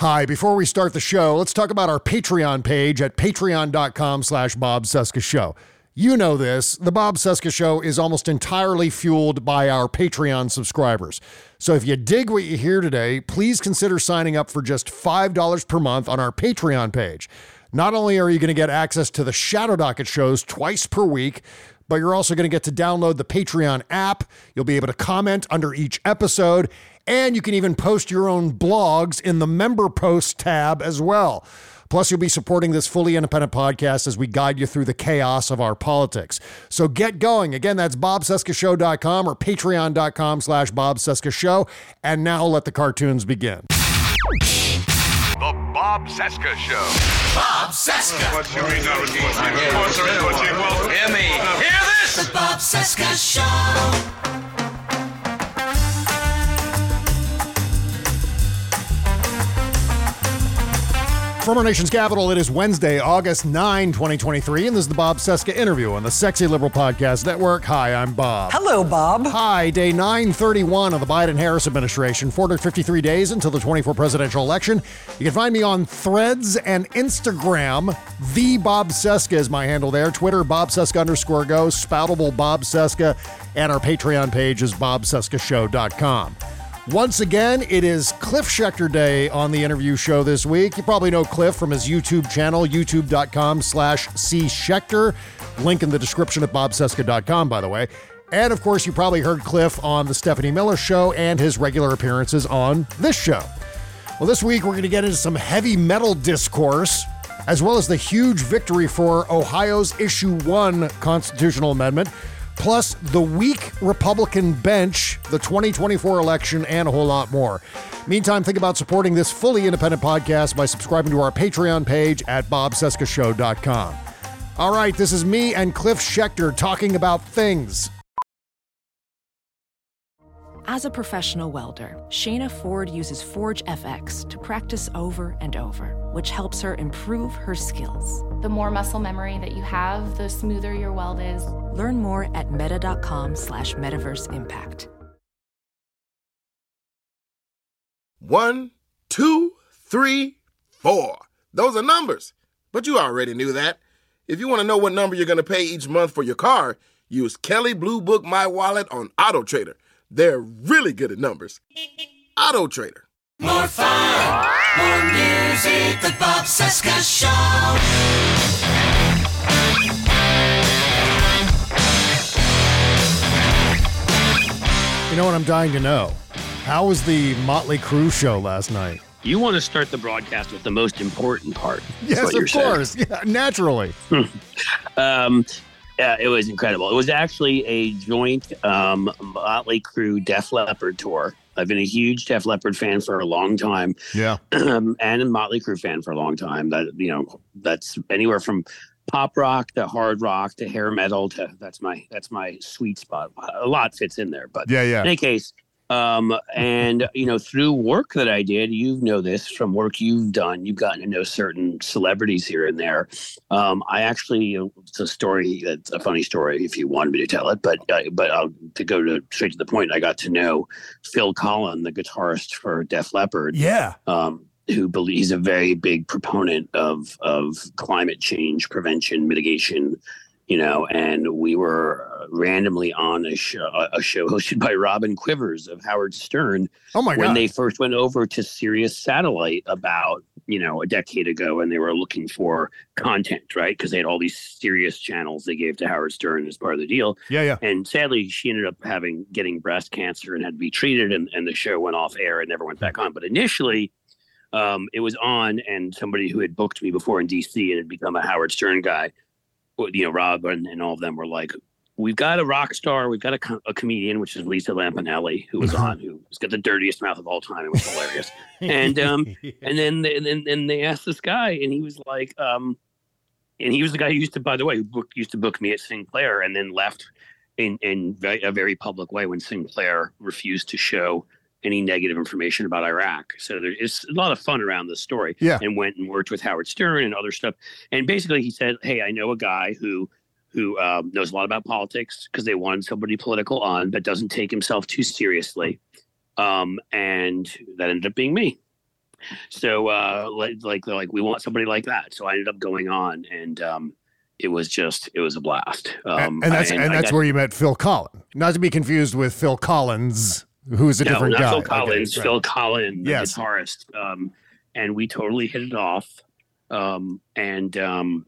Hi, before we start the show, let's talk about our Patreon page at patreon.com slash Bob Cesca Show. You know this. The Bob Cesca Show is almost entirely fueled by our Patreon subscribers. So if you dig what you hear today, please consider signing up for just $5 per month on our Patreon page. Not only are you going to get access to the Shadow Docket shows twice per week, but you're also going to get to download the Patreon app. You'll be able to comment under each episode and you can even post your own blogs in the member post tab as well. Plus, you'll be supporting this fully independent podcast as we guide you through the chaos of our politics. So get going. Again, that's bobcescashow.com or patreon.com slash bobcescashow. And now let the cartoons begin. The Bob Cesca Show. Bob Cesca. What's your Well, Hear me. Hear this. The Bob Cesca Show. From our nation's capital, it is Wednesday, August 9, 2023, and this is the Bob Cesca interview on the Sexy Liberal Podcast Network. Hi, I'm Bob. Hello, Bob. Hi, day 931 of the Biden Harris administration, 453 days until the 24 presidential election. You can find me on threads and Instagram. The Bob Cesca is my handle there. Twitter, Bob Cesca underscore go, spoutible Bob Cesca, and our Patreon page is bobcescashow.com. Once again, it is Cliff Schecter Day on the interview show this week. You probably know Cliff from his YouTube channel, youtube.com slash cschecter. Link in the description at bobcesca.com, by the way. And of course, you probably heard Cliff on the Stephanie Miller Show and his regular appearances on this show. Well, this week we're going to get into some heavy metal discourse, as well as the huge victory for Ohio's Issue 1 constitutional amendment plus the weak Republican bench, the 2024 election, and a whole lot more. Meantime, think about supporting this fully independent podcast by subscribing to our Patreon page at bobcescashow.com. All right, this is me and Cliff Schecter talking about things. As a professional welder, Shayna Ford uses Forge FX to practice over and over, which helps her improve her skills. The more muscle memory that you have, the smoother your weld is. Learn more at meta.com slash metaverse impact. One, two, three, four. Those are numbers. But you already knew that. If you want to know what number you're going to pay each month for your car, use Kelley Blue Book My Wallet on Auto Trader. They're really good at numbers. Auto Trader. More fun, more music. The Bob Cesca Show. You know what I'm dying to know? How was the Motley Crue show last night? You want to start the broadcast with the most important part. Yes, what you're of saying. course. Yeah, naturally. Um, yeah, it was incredible. It was actually a joint um, Motley Crue Def Leppard tour. I've been a huge Def Leppard fan for a long time, Yeah. and a Motley Crue fan for a long time. That you know, that's anywhere from pop rock to hard rock to hair metal to that's my that's my sweet spot. A lot fits in there, but Yeah, yeah. in any case um and you know through work that i did you know this from work you've done you've gotten to know certain celebrities here and there um i actually it's a story it's a funny story if you wanted me to tell it but uh, but I'll, to go to straight to the point i got to know phil collen the guitarist for def leppard Yeah. um, who believes a very big proponent of of climate change prevention mitigation you know and we were uh, randomly on a show, a show hosted by Robin Quivers of Howard Stern. Oh my God. when they first went over to Sirius Satellite about you know a decade ago, and they were looking for content, right? Because they had all these Sirius channels they gave to Howard Stern as part of the deal. yeah, yeah. And sadly, she ended up having getting breast cancer and had to be treated, and, and the show went off air and never went back on. But initially, um, it was on, and somebody who had booked me before in DC and had become a Howard Stern guy, you know, Rob and, and all of them were like, "We've got a rock star, we've got a, co- a comedian, which is Lisa Lampanelli, who was on, who's got the dirtiest mouth of all time. It was hilarious." and um, and then and then and they asked this guy, and he was like, um, and he was the guy who used to, by the way, who book, used to book me at Sinclair, and then left in in very, a very public way when Sinclair refused to show any negative information about Iraq. So there's a lot of fun around this story. Yeah. And went and worked with Howard Stern and other stuff. And basically, he said, "Hey, I know a guy who." Who um, knows a lot about politics because they wanted somebody political on, but doesn't take himself too seriously, um, and that ended up being me. So uh, like like like we want somebody like that. So I ended up going on, and um, it was just it was a blast. Um, and that's and, I that's got- where you met Phil Collen, not to be confused with Phil Collins, who's a no, different guy. Phil Okay, Collins, right. Phil Collen, the Yes. guitarist, um, and we totally hit it off. Um, and um,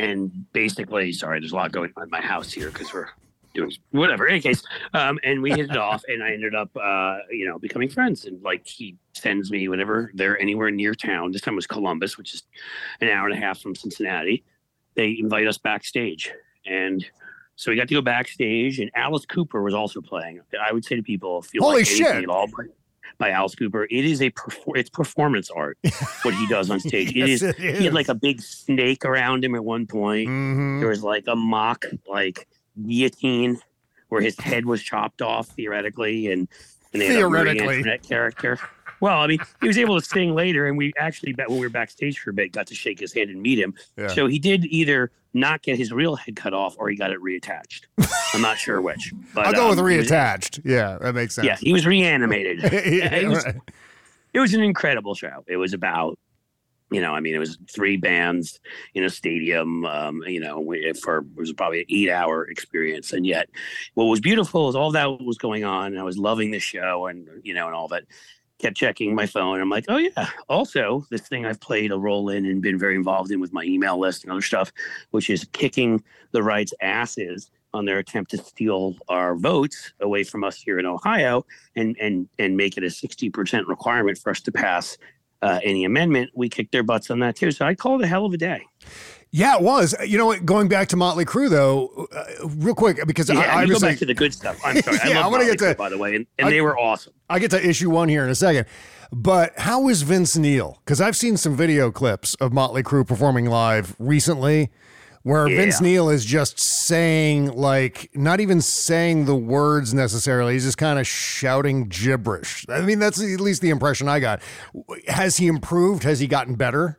and basically, sorry, there's a lot going on in my house here because we're doing whatever. In any case, um, and we hit it off, and I ended up, uh, you know, becoming friends. And like he sends me whenever they're anywhere near town. This time was Columbus, which is an hour and a half from Cincinnati. They invite us backstage, and so we got to go backstage. And Alice Cooper was also playing. I would say to people, if you Holy like anything shit. at all by, by Alice Cooper, it is a perfor- it's performance art. what he does on stage, it Yes, is. it He had like a big snake around him at one point. Mhm. There was like a mock like guillotine where his head was chopped off theoretically, and and they had a Marie Theoretically. Antoinette character. Well, I mean, he was able to sing later, and we actually, when we were backstage for a bit, got to shake his hand and meet him. Yeah. So he did either not get his real head cut off, or he got it reattached. I'm not sure which. But I'll go with um, was- reattached. yeah, that makes sense. Yeah, he was reanimated. Yeah, it, was, right. it was an incredible show. It was about, you know, I mean, it was three bands in a stadium. Um, you know, for it was probably an eight-hour experience, and yet, what was beautiful is all that was going on. And I was loving the show, and you know, and all that. Kept checking my phone. I'm like, oh yeah. Also, this thing I've played a role in and been very involved in with my email list and other stuff, which is kicking the right's asses on their attempt to steal our votes away from us here in Ohio and and and make it a 60% requirement for us to pass uh, any amendment. We kicked their butts on that too. So I call it a hell of a day. Yeah, it was. You know what? Going back to Motley Crue, though, uh, real quick, because Yeah, I, you go back to the good stuff. I'm sorry. Yeah, I love wanna get to- by the way, and, and I- they were awesome. I get to issue one here in a second. But how is Vince Neil? Because I've seen some video clips of Motley Crue performing live recently where Vince Yeah. Neil is just saying, like, not even saying the words necessarily. He's just kind of shouting gibberish. I mean, that's at least the impression I got. Has he improved? Has he gotten better?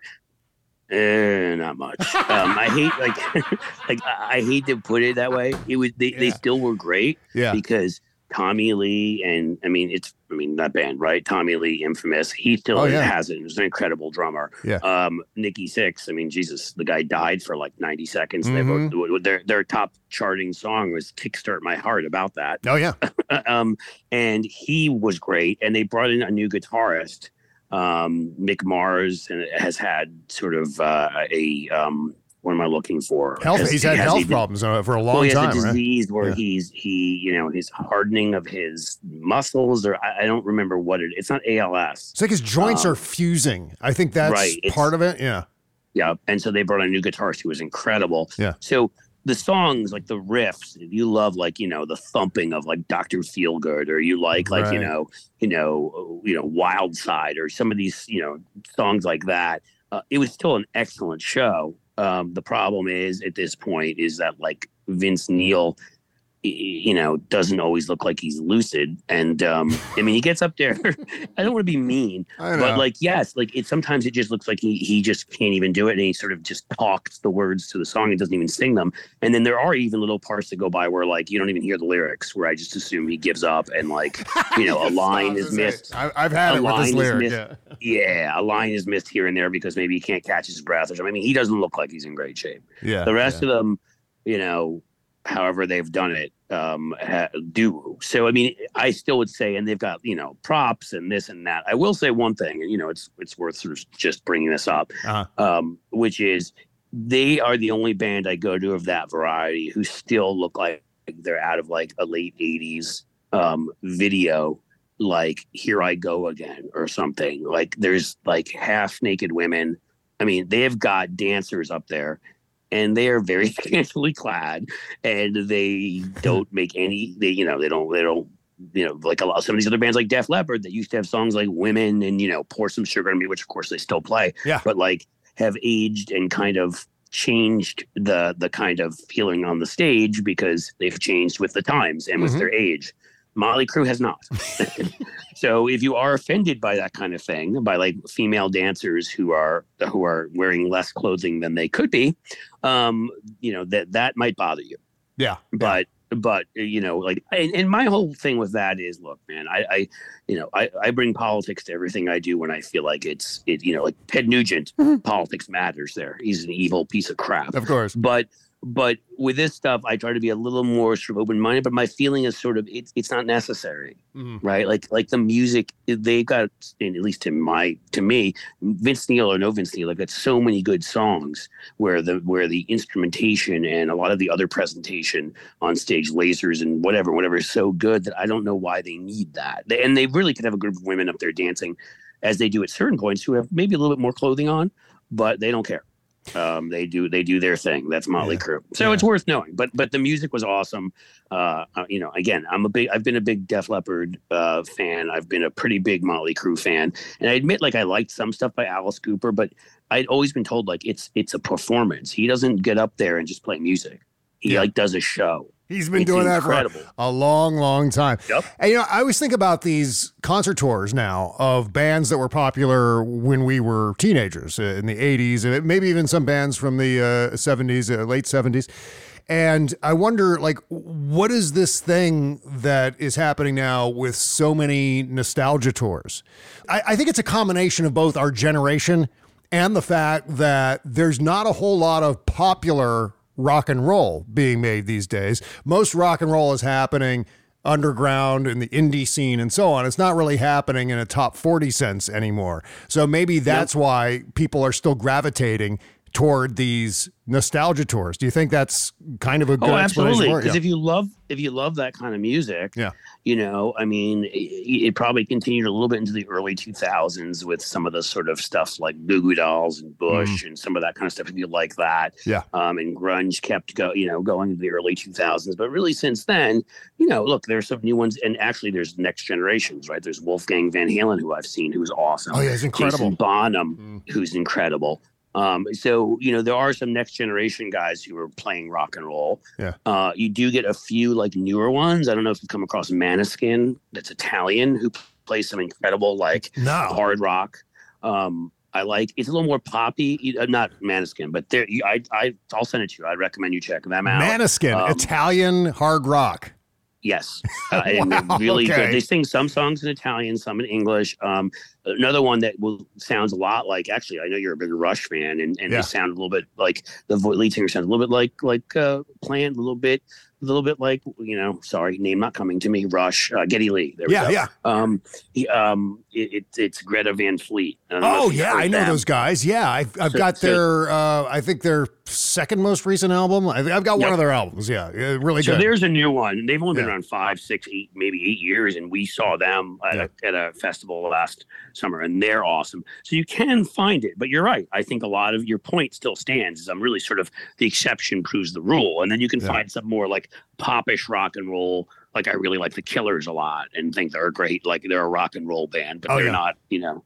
Eh, not much. Um, I hate like like I hate to put it that way. It was they, they still were great Yeah. because Tommy Lee and I mean it's I mean that band right Tommy Lee infamous he still Oh, yeah. has it. He's an incredible drummer. Yeah. Um, Nikki Sixx. I mean Jesus, the guy died for like ninety seconds. They Mhm. both- their their top charting song was "Kickstart My Heart" about that. Oh, yeah. um, and he was great. And they brought in a new guitarist, um, Mick Mars, and has had sort of uh, a um, what am I looking for? Health, Has- he's had has health he been- problems uh, for a Well, long he has time, a right? disease where Yeah. he's he, you know, his hardening of his muscles, or I, I don't remember what it. It's not ALS. It's like his joints Um, are fusing. I think that's right, it's- part of it. Yeah. Yeah, and so they brought a new guitarist who was incredible. Yeah. So the songs, like the riffs, if you love like you know the thumping of like Doctor Feelgood, or you like like you know you know you know Wild Side, or some of these you know songs like that, uh, it was still an excellent show. Um, the problem is at this point is that like Vince Neil. You know, doesn't always look like he's lucid, and um, I mean, he gets up there. I don't want to be mean, but like yes like it sometimes it just looks like he he just can't even do it and he sort of just talks the words to the song and doesn't even sing them and then there are even little parts that go by where like you don't even hear the lyrics where i just assume he gives up and like you know a line is missed I, I've had a it with this line is missed. Yeah. yeah a line is missed here and there because maybe he can't catch his breath or something i mean he doesn't look like he's in great shape Yeah. the rest yeah. of them you know however they've done it um, ha- do. So I mean, I still would say, and they've got you know props and this and that. I will say one thing, and you know, it's it's worth sort of just bringing this up, Uh-huh. um, which is they are the only band I go to of that variety who still look like they're out of like a late '80s um, video, like "Here I Go Again" or something. Like there's like half naked women. I mean, they've got dancers up there and they are very scantily clad and they don't make any they you know they don't they don't you know like a lot of some of these other bands like Def Leppard that used to have songs like women and you know pour some sugar on me which of course they still play Yeah. but like have aged and kind of changed the the kind of feeling on the stage because they've changed with the times and with Mhm. their age Motley Crue has not. so if you are offended by that kind of thing, by like female dancers who are who are wearing less clothing than they could be, um, you know that that might bother you. Yeah. But but you know like and, and my whole thing with that is look man I, I you know I, I bring politics to everything i do when i feel like it's it you know like ted nugent politics matters there he's an evil piece of crap Of course. but but with this stuff i try to be a little more sort of open-minded but my feeling is sort of it's it's not necessary Mhm. right? Like like the music they got and at least to my to me vince neil or no vince neil they've got so many good songs where the where the instrumentation and a lot of the other presentation on stage lasers and whatever whatever is so good that i don't know why they need that. And they really could have a group of women up there dancing as they do at certain points who have maybe a little bit more clothing on but they don't care um, they do they do their thing. That's Motley Yeah. Crue. So Yeah. it's worth knowing. But but the music was awesome. Uh, uh, you know, again, I'm a big I've been a big Def Leppard uh, fan. I've been a pretty big Motley Crue fan, and I admit like I liked some stuff by Alice Cooper, but I'd always been told like it's it's a performance. He doesn't get up there and just play music. He Yeah. like does a show. He's been It's doing incredible. that for a long, long time. Yep. And you know, I always think about these concert tours now of bands that were popular when we were teenagers uh, in the 80s, and maybe even some bands from the uh, 70s, uh, late 70s. And I wonder, like, what is this thing that is happening now with so many nostalgia tours? I, I think it's a combination of both our generation and the fact that there's not a whole lot of popular rock and roll being made these days. Most rock and roll is happening underground in the indie scene and so on. It's not really happening in a top 40 sense anymore. So maybe that's why people are still gravitating toward these nostalgia tours. Do you think that's kind of a good Oh, absolutely. Because Yeah. if you love if you love that kind of music, Yeah. you know, I mean, it, it probably continued a little bit into the early 2000s with some of the sort of stuff like Goo Goo Dolls and Bush and some of that kind of stuff. If you like that. Yeah. um, and grunge kept go, you know, going into the early 2000s. But really, since then, you know, look, there's some new ones, and actually, there's next generations, right? There's Wolfgang Van Halen, who I've seen, who's awesome. Oh, yeah, he's incredible. Jason Bonham, Mm. who's incredible. Um, so you know there are some next generation guys who are playing rock and roll. Yeah. Uh, you do get a few like newer ones. I don't know if you've come across Måneskin, that's Italian, who plays some incredible like No. hard rock. Um, I like it's a little more poppy. uh, Not Måneskin, but there. I I I'll send it to you. I recommend you check them out. Måneskin, Um, Italian hard rock. Yes, uh, and Wow, really okay. good. They sing some songs in Italian, some in English. Um, another one that will sounds a lot like. Actually, I know you're a big Rush fan, and, and Yeah. they sound a little bit like the lead singer sounds a little bit like like uh, Plant, a little bit, a little bit like you know. Sorry, name not coming to me. Rush, uh, Geddy Lee. There we Yeah, go. yeah. Um, he, um, it, it, it's Greta Van Fleet. I Oh yeah, I know them. those guys. Yeah, I've, I've So- got so- their. Uh, I think their second most recent album. I I've got one of their albums. Yeah, yeah, really So good. there's a new one. They've only been Yeah. around five, six, eight, maybe eight years, and we saw them at, a, at a festival last summer, and they're awesome. So you can find it, but you're right. I think a lot of your point still stands. Is I'm really sort of the exception proves the rule, and then you can Yeah. find some more like popish rock and roll. Like I really like the Killers a lot, and think they're a great. Like they're a rock and roll band, but Oh, they're yeah. not, you know.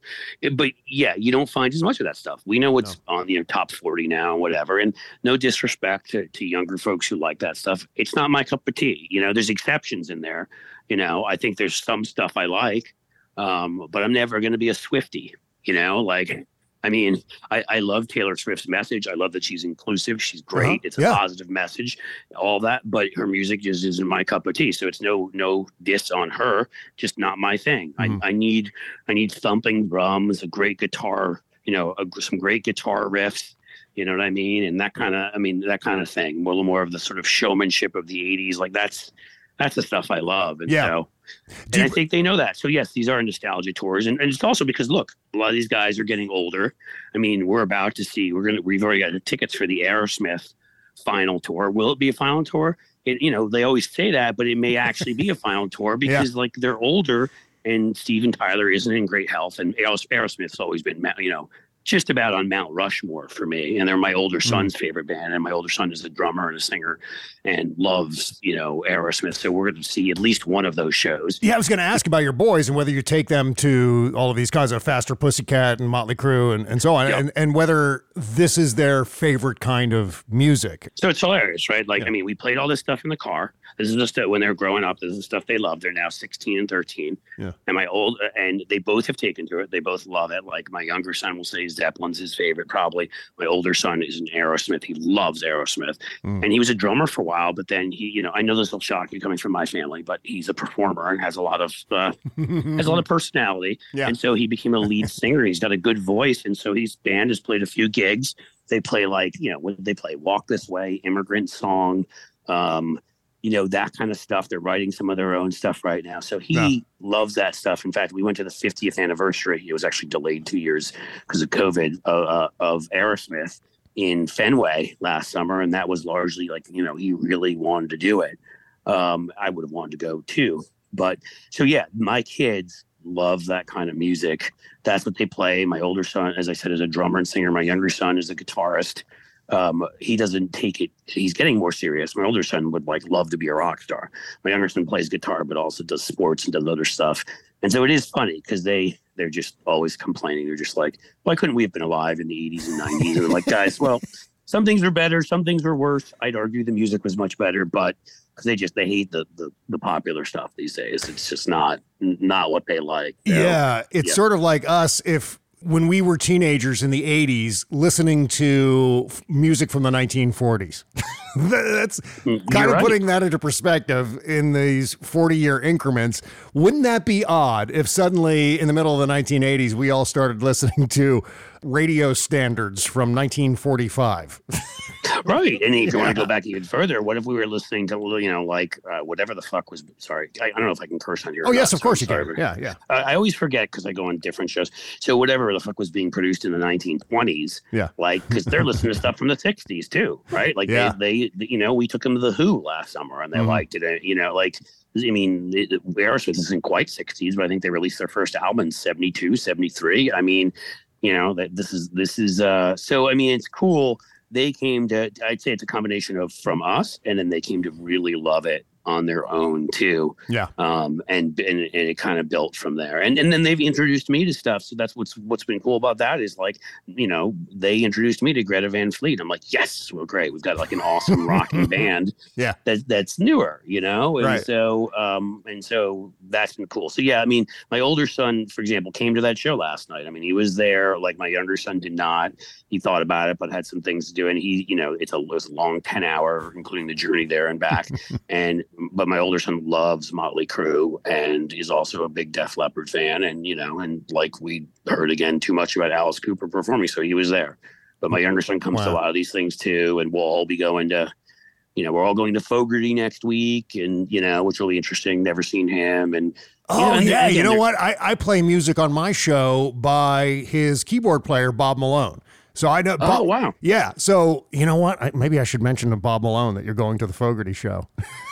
But yeah, you don't find as much of that stuff. We know what's on you know top forty now, and whatever. And no disrespect to, to younger folks who like that stuff. It's not my cup of tea. You know, there's exceptions in there. You know, I think there's some stuff I like, um, but I'm never going to be a Swifty. You know, like, I mean, I, I love Taylor Swift's message. I love that she's inclusive. She's great. Uh-huh. It's a Yeah. positive message, all that. But her music just isn't my cup of tea. So it's no no diss on her. Just not my thing. Mhm. I, I need I need thumping drums, a great guitar. You know, a, some great guitar riffs You know what I mean? And that kind of, I mean, that kind of thing. A little more of the sort of showmanship of the '80s. Like that's that's the stuff I love. And Yeah. so, and I think they know that. So yes, these are nostalgia tours, and, and it's also because look, a lot of these guys are getting older. I mean, we're about to see. We're gonna. We've already got the tickets for the Aerosmith final tour. Will it be a final tour? It, you know, they always say that, but it may actually be a final tour because like they're older, and Steven Tyler isn't in great health, and Aerosmith's always been, you know. Just about on Mount Rushmore for me, and they're my older hmm. son's favorite band. And my older son is a drummer and a singer, and loves you know Aerosmith. So we're going to see at least one of those shows. Yeah, I was going to ask about your boys and whether you take them to all of these kinds of Faster Pussycat and Motley Crue and, and so on, Yeah. and, and whether this is their favorite kind of music. So it's hilarious, right? Like, I mean, we played all this stuff in the car. This is the stuff when they're growing up. This is the stuff they love. They're now 16 and 13. Yeah. And my old, and they both have taken to it. They both love it. Like, my younger son will say Zeppelin's his favorite, probably. My older son is an Aerosmith. He loves Aerosmith. Mm. And he was a drummer for a while, but then he, you know, I know this will shock you coming from my family, but he's a performer and has a lot of, uh, has a lot of personality. Yeah. And so he became a lead singer. He's got a good voice. And so his band has played a few gigs. They play like, you know, what did they play? Walk This Way, Immigrant Song, um, you know, that kind of stuff. They're writing some of their own stuff right now. So he Yeah. loves that stuff. In fact, we went to the 50th anniversary. It was actually delayed two years because of COVID uh, uh, of Aerosmith in Fenway last summer. And that was largely like, you know, he really wanted to do it. Um, I would have wanted to go too. But so, yeah, my kids love that kind of music. That's what they play. My older son, as I said, is a drummer and singer. My younger son is a guitarist. Um, he doesn't take it. He's getting more serious. My older son would like love to be a rock star. My younger son plays guitar, but also does sports and does other stuff. And so it is funny because they they're just always complaining. They're just like, why couldn't we have been alive in the 80s and 90s? And I'm like, guys, well, some things are better, some things are worse. I'd argue the music was much better, but because they just they hate the, the the popular stuff these days. It's just not not what they like. you know? Yeah, it's Yeah. sort of like us if when we were teenagers in the 80s listening to f- music from the 1940s. That's mm, You're kind of right. putting that into perspective in these 40 year increments. Wouldn't that be odd if suddenly in the middle of the 1980s we all started listening to radio standards from 1945? Right. And if you want to go back even further, what if we were listening to, you know, like uh, whatever the fuck was, sorry, I, I don't know if I can curse on here. oh, yes, not, of course you can. Yeah, yeah. I I always forget because I go on different shows. So whatever the fuck was being produced in the 1920s, Yeah. like because they're listening to stuff from the 60s too, right? Like Yeah. they, they, you know, we took them to the Who last summer and they Mhm. liked it. uh, You know, like I mean, it, it- Aerosmith isn't quite 60s, but I think they released their first album in 72, 73. I mean, you know that this is this is uh so I mean it's cool. They came to I'd say it's a combination of from us and then they came to really love it on their own too Yeah. um, and, and and it kind of built from there. And and then they've introduced me to stuff. So that's what's what's been cool about that is like you know they introduced me to Greta Van Fleet. I'm like, yes, we're great. We've got like an awesome rocking band. Yeah. that that's newer, you know. And Right. so um and so that's been cool. So yeah, I mean, my older son, for example, came to that show last night. I mean, he was there. Like my younger son did not. He thought about it, but had some things to do. And he, you know, it's a, it was a long ten hour, including the journey there and back. and but my older son loves Motley Crue and is also a big Def Leppard fan. And you know, and like we heard again too much about Alice Cooper performing, so he was there. But my younger son comes to a lot of these things too, and we'll all be going to. You know, we're all going to Fogerty next week, and you know, which will be interesting. Never seen him, and Oh, know, yeah. and You know what? I, I play music on my show by his keyboard player, Bob Malone. So I know. Oh wow! Yeah. So you know what? I, maybe I should mention to Bob Malone that you're going to the Fogerty show.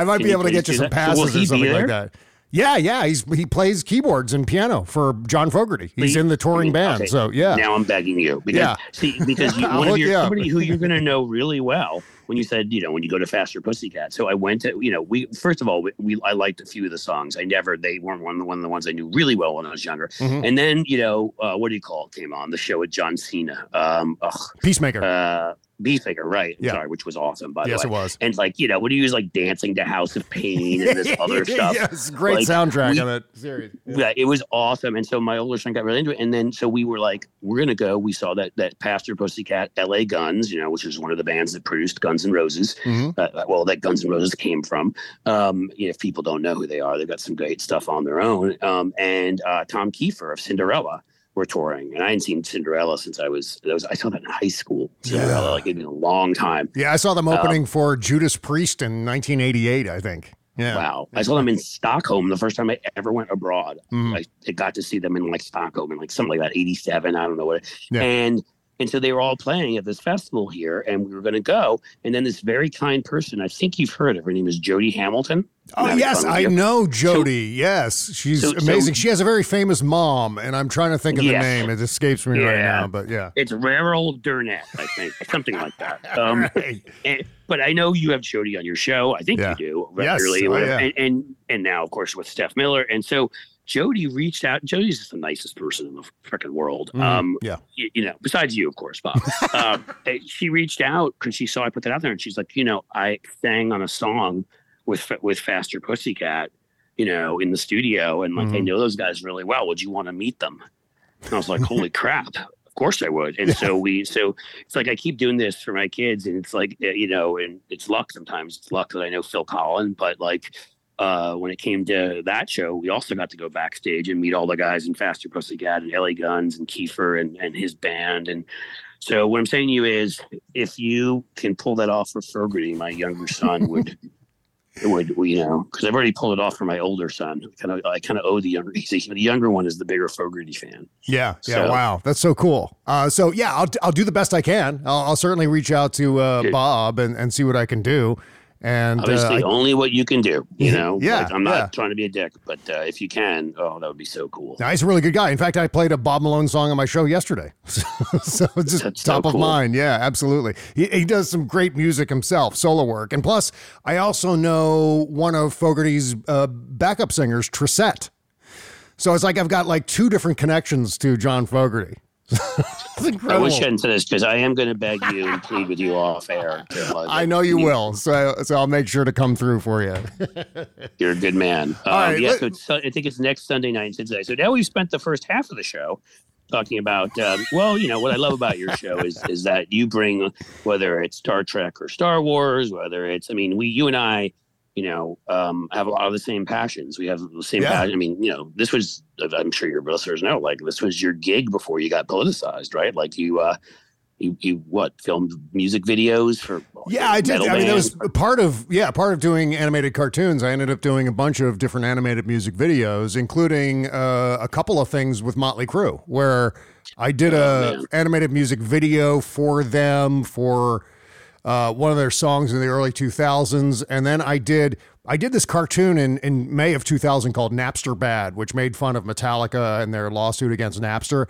I might Can be able to get you some that? So passes or something like that. Yeah, yeah. He's he plays keyboards and piano for John Fogerty. He's in the touring band. okay, So yeah. Now I'm begging you because Yeah. see because you, one of your you somebody who you're going to know really well when you said you know when you go to Faster Pussycat. So I went to you know we first of all we, we I liked a few of the songs. I never they weren't one of the one of the ones I knew really well when I was younger. Mhm. And then you know uh, what do you call it came on the show with John Cena. Um, ugh, Peacemaker. uh, Beefmaker, right? Yeah. Sorry, which was awesome by yes, the it was. And like you know when he was like dancing to House of Pain and this other stuff. yes, great Like, soundtrack we- of it. Series. Yeah, it was awesome. And so my older son got really into it. And then so we were like, we're gonna go. We saw that that Faster Pussycat, LA Guns, you know, which is one of the bands that produced Guns N' Roses. Mhm. Uh, well, that Guns N' Roses came from. Um, you know, if people don't know who they are, they've got some great stuff on their own. Um, and uh, Tom Keifer of Cinderella were touring, and I hadn't seen Cinderella since I was, I was I saw that in high school. Cinderella, yeah. like it's been a long time. Yeah, I saw them opening uh, for Judas Priest in 1988, I think. Yeah. Wow. I saw them in Stockholm the first time I ever went abroad. Mm. I got to see them in like Stockholm in like something like that, 87. I don't know what. Yeah. And and so they were all playing at this festival here, and we were going to go. And then this very kind person, I think you've heard of her name is Jody Hamilton. Oh yes, I you. know Jody. So, yes, she's so, amazing. So, she has a very famous mom, and I'm trying to think of yes. the name. It escapes me yeah. right now, but yeah, it's Rarel Durnett, I think, something like that. Um, right. and, but I know you have Jody on your show. I think yeah. you do regularly, yes. oh, yeah. and, and and now of course with Steph Miller, and so Jody reached out. Jody's just the nicest person in the freaking world. Mm, um, yeah. You, you, know, besides you, of course, Bob. um, she reached out because she saw I put that out there, and she's like, you know, I sang on a song with with Faster Pussycat, you know, in the studio, and like mm-hmm. I know those guys really well. Would you want to meet them? And I was like, holy crap. Of course I would. And so we, so it's like I keep doing this for my kids, and it's like, you know, and it's luck sometimes. It's luck that I know Phil Collen, but like, uh, when it came to that show, we also got to go backstage and meet all the guys in Faster Pussycat and LA Guns and Keifer and, and his band. And so what I'm saying to you is, if you can pull that off for Fogerty, my younger son would, would you know, because I've already pulled it off for my older son. Kind of, I kind of owe the younger. the younger one is the bigger Fogerty fan. Yeah, yeah. So, wow, that's so cool. Uh, so yeah, I'll I'll do the best I can. I'll, I'll certainly reach out to uh, Bob and, and see what I can do. And obviously, uh, only what you can do. You know, yeah. Like, I'm not yeah. trying to be a dick, but uh, if you can, oh, that would be so cool. Now, he's a really good guy. In fact, I played a Bob Malone song on my show yesterday, so it's just That's top so of cool. mind. Yeah, absolutely. He, he does some great music himself, solo work, and plus, I also know one of Fogerty's uh, backup singers, Trissette. So it's like I've got like two different connections to John Fogerty. I wish I hadn't said this because I am going to beg you and plead with you off air. I know you will, so so I'll make sure to come through for you. You're a good man. All um, right, yeah, so I think it's next Sunday night Cincinnati. So now we've spent the first half of the show talking about. Um, well, you know what I love about your show is is that you bring whether it's Star Trek or Star Wars, whether it's I mean we you and I you know, um, have a lot of the same passions. We have the same yeah. passion. I mean, you know, this was, I'm sure your listeners know, like this was your gig before you got politicized, right? Like you, uh, you, you what filmed music videos for yeah i did i mean that was part of yeah part of doing animated cartoons i ended up doing a bunch of different animated music videos including uh, a couple of things with motley crue where i did oh, a animated music video for them for uh, one of their songs in the early 2000s. And then I did I did this cartoon in, in May of 2000 called Napster Bad, which made fun of Metallica and their lawsuit against Napster.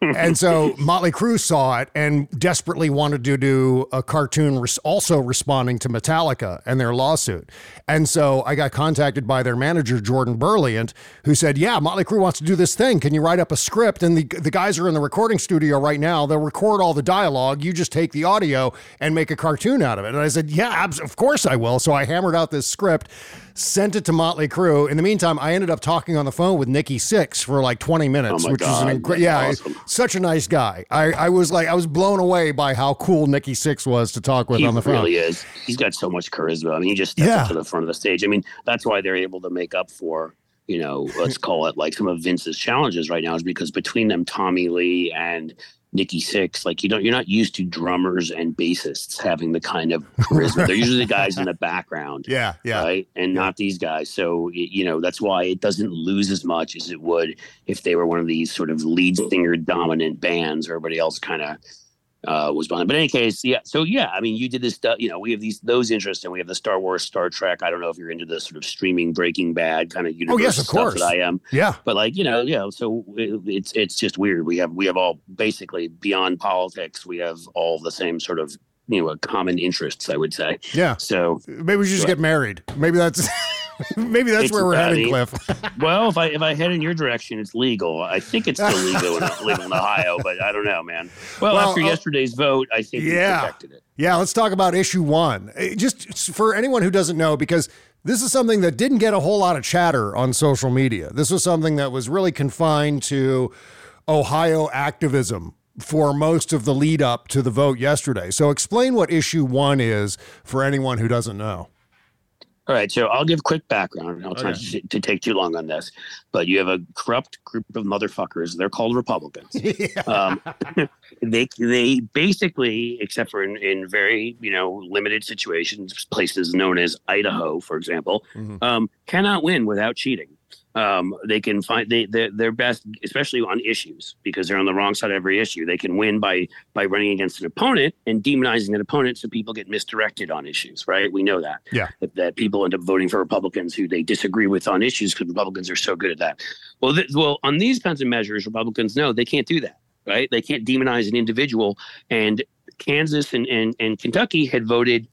and so Motley Crue saw it and desperately wanted to do a cartoon res- also responding to Metallica and their lawsuit. And so I got contacted by their manager, Jordan Berliant, who said, Yeah, Motley Crue wants to do this thing. Can you write up a script? And the, the guys are in the recording studio right now. They'll record all the dialogue. You just take the audio and make a cartoon out of it. And I said, Yeah, of course I will. So I hammered out this script script, sent it to Motley Crue. In the meantime, I ended up talking on the phone with Nikki Sixx for like 20 minutes, oh which God, is an incredible, yeah, awesome. such a nice guy. I, I was like, I was blown away by how cool Nikki Sixx was to talk with he on the phone. He really is. He's got so much charisma. I mean, he just steps yeah. to the front of the stage. I mean, that's why they're able to make up for you know, let's call it like some of Vince's challenges right now is because between them, Tommy Lee and Nikki Sixx. like you don't, you're not used to drummers and bassists having the kind of charisma. They're usually the guys in the background, yeah, yeah, right, and yeah. not these guys. So you know that's why it doesn't lose as much as it would if they were one of these sort of lead singer dominant bands. Or everybody else kind of uh, was behind. But in any case, yeah. So yeah, I mean, you did this stuff. You know, we have these those interests, and we have the Star Wars, Star Trek. I don't know if you're into the sort of streaming Breaking Bad kind of universe oh, yes, of stuff course. that I am. Yeah. But like you know, yeah. So it, it's it's just weird. We have we have all basically beyond politics. We have all the same sort of you know common interests. I would say. Yeah. So maybe we should just get married. Maybe that's. Maybe that's it's where we're heading, Cliff. well, if I if I head in your direction, it's legal. I think it's still legal in, legal in Ohio, but I don't know, man. Well, well after uh, yesterday's vote, I think yeah. we protected it. Yeah, let's talk about issue one. Uh, just for anyone who doesn't know, because this is something that didn't get a whole lot of chatter on social media. This was something that was really confined to Ohio activism for most of the lead up to the vote yesterday. So explain what issue one is for anyone who doesn't know. All right, so I'll give quick background. I'll try Okay. to, to take too long on this, but you have a corrupt group of motherfuckers. They're called Republicans. um, they they basically, except for in, in very you know limited situations, places known as Idaho, for example, Mhm. um, cannot win without cheating. Um, they can find they they're, they're best, especially on issues, because they're on the wrong side of every issue. They can win by by running against an opponent and demonizing an opponent, so people get misdirected on issues. Right? We know that. Yeah. That, that people end up voting for Republicans who they disagree with on issues because Republicans are so good at that. Well, th- well, on these kinds of measures, Republicans know they can't do that. Right? They can't demonize an individual. And Kansas and and, and Kentucky had voted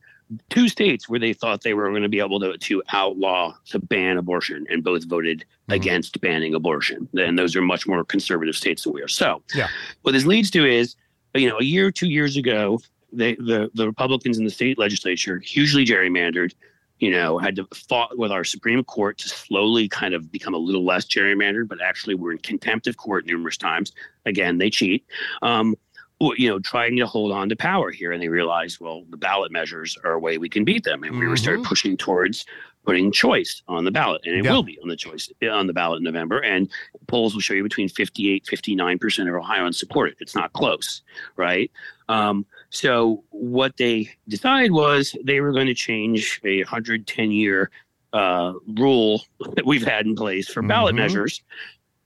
two states where they thought they were going to be able to, to outlaw to ban abortion and both voted Mhm. against banning abortion and those are much more conservative states than we are so Yeah. what this leads to is you know a year two years ago they, the the republicans in the state legislature hugely gerrymandered you know had to fought with our supreme court to slowly kind of become a little less gerrymandered but actually we're in contempt of court numerous times again they cheat um, you know, trying to hold on to power here. And they realized, well, the ballot measures are a way we can beat them. And we were started pushing towards putting choice on the ballot. And it Yeah. will be on the choice on the ballot in November. And polls will show you between 58, 59% of Ohioans support it. It's not close, right? Um, so what they decided was they were going to change a 110 year uh, rule that we've had in place for ballot Mhm. measures.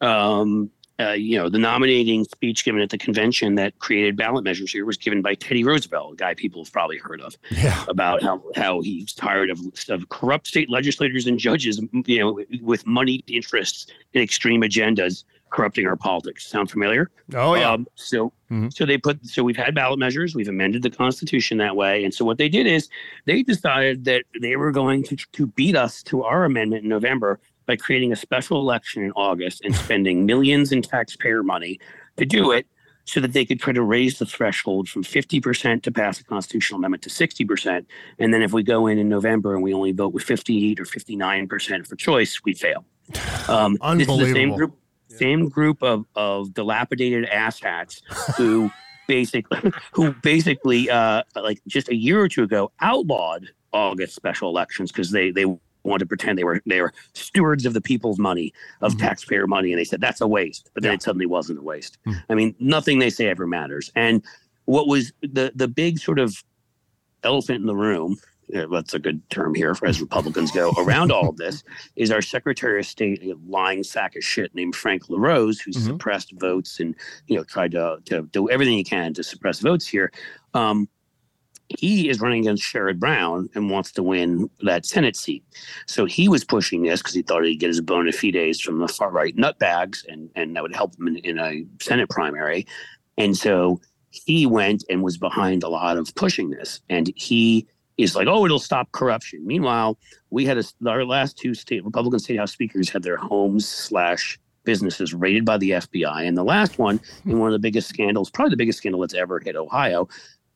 Um, uh, you know, the nominating speech given at the convention that created ballot measures here was given by Teddy Roosevelt, a guy people have probably heard of, Yeah. about how, how he's tired of, of corrupt state legislators and judges, you know, with moneyed interests and extreme agendas corrupting our politics. Sound familiar? Oh yeah. Um, so, Mhm. so they put so we've had ballot measures. We've amended the Constitution that way, and so what they did is they decided that they were going to to beat us to our amendment in November by creating a special election in August and spending millions in taxpayer money to do it, so that they could try to raise the threshold from fifty percent to pass a constitutional amendment to sixty percent. And then if we go in in November and we only vote with fifty eight or fifty nine percent for choice, we fail. Um, This is the same Unbelievable. group, same group of of dilapidated asshats who basically who basically uh like just a year or two ago outlawed August special elections because they they wanted to pretend they were they were stewards of the people's money of Mhm. taxpayer money and they said that's a waste but then Yeah. it suddenly wasn't a waste Hmm. i mean nothing they say ever matters and what was the the big sort of elephant in the room that's a good term here for as Republicans go around all of this is our Secretary of State, a lying sack of shit named Frank LaRose, who's Mhm. suppressed votes and you know tried to, to do everything he can to suppress votes here. Um, he is running against Sherrod Brown and wants to win that Senate seat. So he was pushing this because he thought he'd get his bona fides from the far right nutbags, and and that would help him in, in a Senate primary. And so he went and was behind a lot of pushing this, and he is like, oh, it'll stop corruption. Meanwhile, we had a, our last two state Republican state house speakers had their homes slash businesses raided by the FBI, and the last one, hmm. in one of the biggest scandals, probably the biggest scandal that's ever hit Ohio,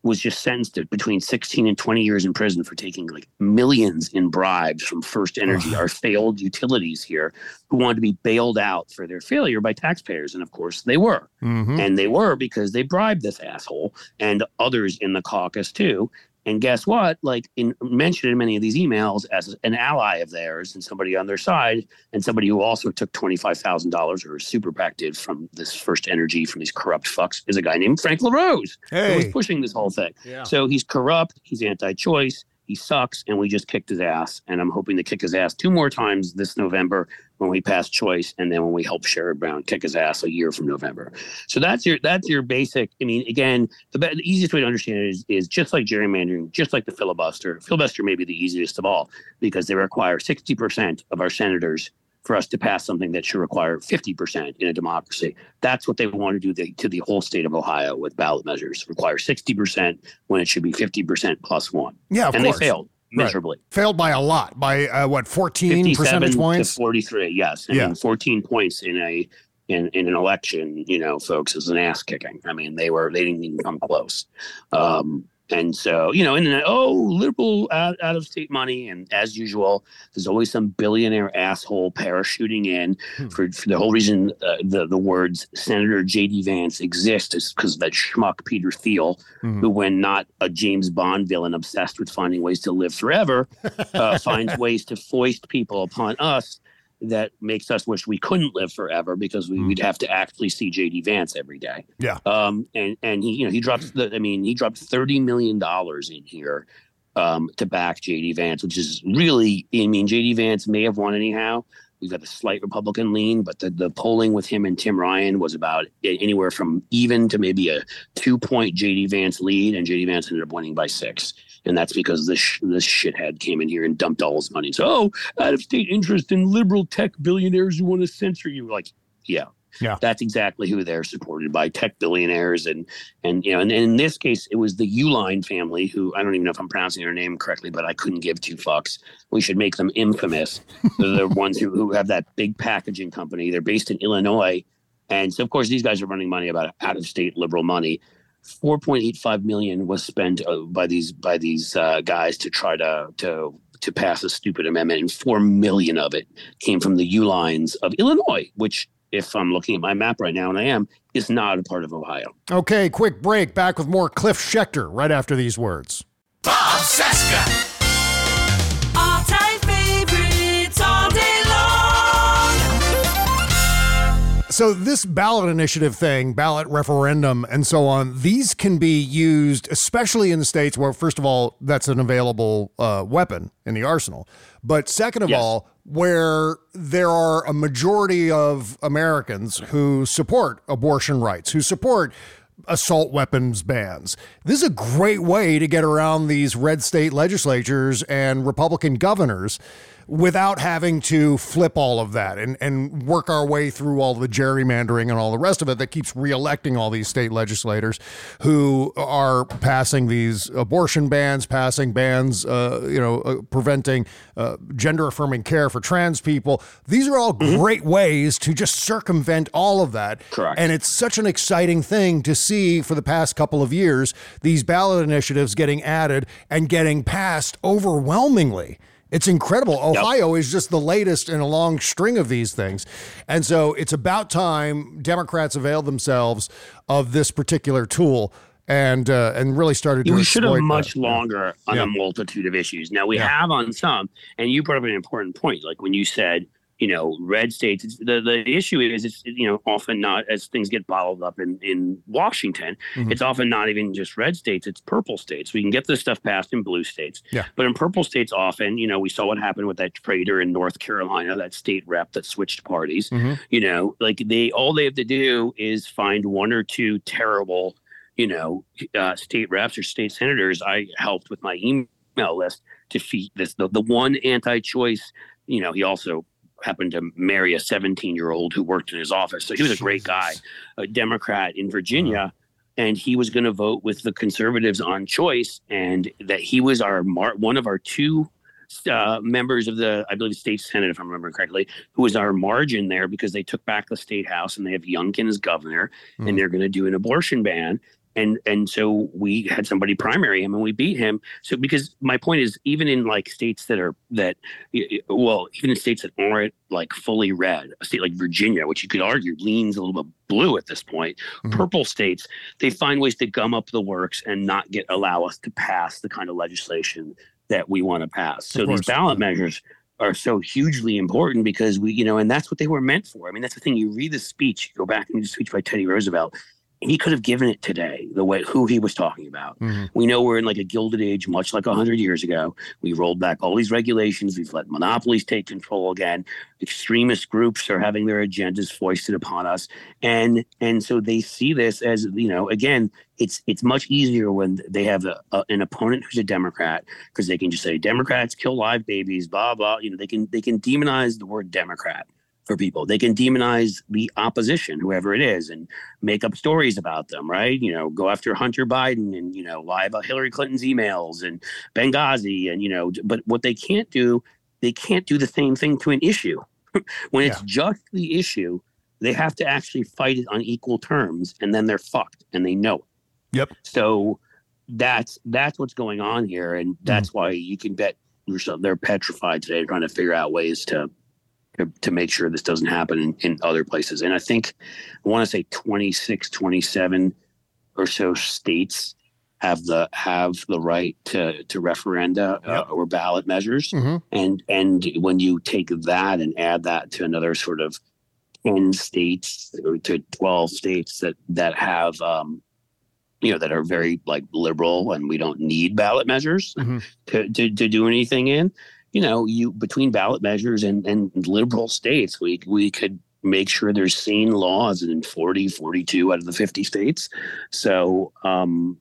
was just sentenced to between 16 and 20 years in prison for taking like millions in bribes from First Energy, our failed utilities here, who wanted to be bailed out for their failure by taxpayers. And of course, they were. Mhm. And they were because they bribed this asshole and others in the caucus too. And guess what? Like in mentioned in many of these emails as an ally of theirs and somebody on their side, and somebody who also took twenty five thousand dollars or a super PAC did from this first energy from these corrupt fucks is a guy named Frank LaRose who was pushing this whole thing. Yeah. So he's corrupt, he's anti-choice, he sucks, and we just kicked his ass. And I'm hoping to kick his ass two more times this November when we pass choice, and then when we help Sherrod Brown kick his ass a year from November. So that's your that's your basic. I mean, again, the, be- the easiest way to understand it is, is just like gerrymandering, just like the filibuster. Filibuster may be the easiest of all because they require 60% of our senators for us to pass something that should require 50% in a democracy. That's what they want to do the, to the whole state of Ohio with ballot measures. Require 60% when it should be 50% plus one. Yeah, of and course. they failed Right. miserably. Failed by a lot, by uh, what, 14 57 percentage to points? 43, yes. I Yeah. mean, 14 points in a in, in an election, you know, folks, is an ass kicking. I mean, they were they didn't even come close. Um, And so, you know, and then, oh, liberal out, out of state money. And as usual, there's always some billionaire asshole parachuting in hmm. for, for, the whole reason uh, the, the words Senator J.D. Vance exist is because of that schmuck Peter Thiel, hmm. who, when not a James Bond villain obsessed with finding ways to live forever, uh, finds ways to foist people upon us that makes us wish we couldn't live forever because we, would mm. have to actually see JD Vance every day. Yeah. Um, and, and he, you know, he dropped the, I mean, he dropped $30 million in here um, to back JD Vance, which is really, I mean, JD Vance may have won anyhow. We've got a slight Republican lean, but the, the polling with him and Tim Ryan was about anywhere from even to maybe a two point JD Vance lead, and JD Vance ended up winning by six and that's because this this shithead came in here and dumped all his money. So, oh, out of state interest in liberal tech billionaires who want to censor you. Like, yeah, yeah, that's exactly who they're supported by tech billionaires, and and you know, and, and in this case, it was the Uihlein family who I don't even know if I'm pronouncing their name correctly, but I couldn't give two fucks. We should make them infamous. They're the ones who who have that big packaging company. They're based in Illinois. And so, of course, these guys are running money about out of state liberal money. 4.85 million was spent uh, by these by these uh, guys to try to to to pass a stupid amendment, and four million of it came from the Uihleins of Illinois, which, if I'm looking at my map right now, and I am, is not a part of Ohio. Okay, quick break. Back with more Cliff Schecter right after these words. Bob Cesca. So, this ballot initiative thing, ballot referendum, and so on, these can be used, especially in the states where, first of all, that's an available uh, weapon in the arsenal. But second of yes. all, where there are a majority of Americans who support abortion rights, who support assault weapons bans. This is a great way to get around these red state legislatures and Republican governors without having to flip all of that and, and work our way through all the gerrymandering and all the rest of it that keeps reelecting all these state legislators who are passing these abortion bans, passing bans, uh, you know, uh, preventing uh, gender affirming care for trans people. These are all mm-hmm. great ways to just circumvent all of that. Correct. And it's such an exciting thing to see for the past couple of years these ballot initiatives getting added and getting passed overwhelmingly. It's incredible. Ohio yep. is just the latest in a long string of these things. And so it's about time Democrats avail themselves of this particular tool and uh, and really started to we should have much that. longer on yeah. a multitude of issues. Now we yeah. have on some, and you brought up an important point, like when you said you know, red states. the the issue is it's you know often not as things get bottled up in in Washington. Mm-hmm. It's often not even just red states; it's purple states. We can get this stuff passed in blue states. Yeah. But in purple states, often you know we saw what happened with that traitor in North Carolina, that state rep that switched parties. Mm-hmm. You know, like they all they have to do is find one or two terrible, you know, uh, state reps or state senators. I helped with my email list to defeat this the, the one anti-choice. You know, he also happened to marry a 17 year old who worked in his office. So he was a great guy, a Democrat in Virginia. And he was going to vote with the conservatives on choice, and that he was our mar- one of our two uh, members of the, I believe, state senate, if I remember correctly, who was our margin there because they took back the state house and they have Youngkin as governor, mm. and they're going to do an abortion ban and and so we had somebody primary him and we beat him so because my point is even in like states that are that well even in states that aren't like fully red a state like virginia which you could argue leans a little bit blue at this point mm-hmm. purple states they find ways to gum up the works and not get allow us to pass the kind of legislation that we want to pass so these ballot measures are so hugely important because we, you know, and that's what they were meant for. I mean, that's the thing. You read the speech, you go back and read the speech by Teddy Roosevelt, he could have given it today the way who he was talking about. Mm-hmm. We know we're in like a gilded age, much like hundred years ago. We rolled back all these regulations. We've let monopolies take control again. Extremist groups are having their agendas foisted upon us, and and so they see this as you know again. It's it's much easier when they have a, a, an opponent who's a Democrat because they can just say Democrats kill live babies, blah blah. You know they can they can demonize the word Democrat for people. They can demonize the opposition, whoever it is, and make up stories about them, right? You know, go after Hunter Biden and, you know, lie about Hillary Clinton's emails and Benghazi. And, you know, but what they can't do, they can't do the same thing to an issue. when it's just the issue, they have to actually fight it on equal terms and then they're fucked and they know it. Yep. So that's that's what's going on here, and hmm. that's why you can bet yourself they're petrified today, trying to figure out ways to to, to make sure this doesn't happen in, in other places. And I think I want to say 26, 27 or so states have the have the right to to referenda uh, or ballot measures. Mhm. And and when you take that and add that to another sort of 10 states or to 12 states that that have um you know that are very like liberal and we don't need ballot measures Mhm. to, to to do anything in you know you between ballot measures and and liberal states we we could make sure there's sane laws in 40 42 out of the 50 states. So um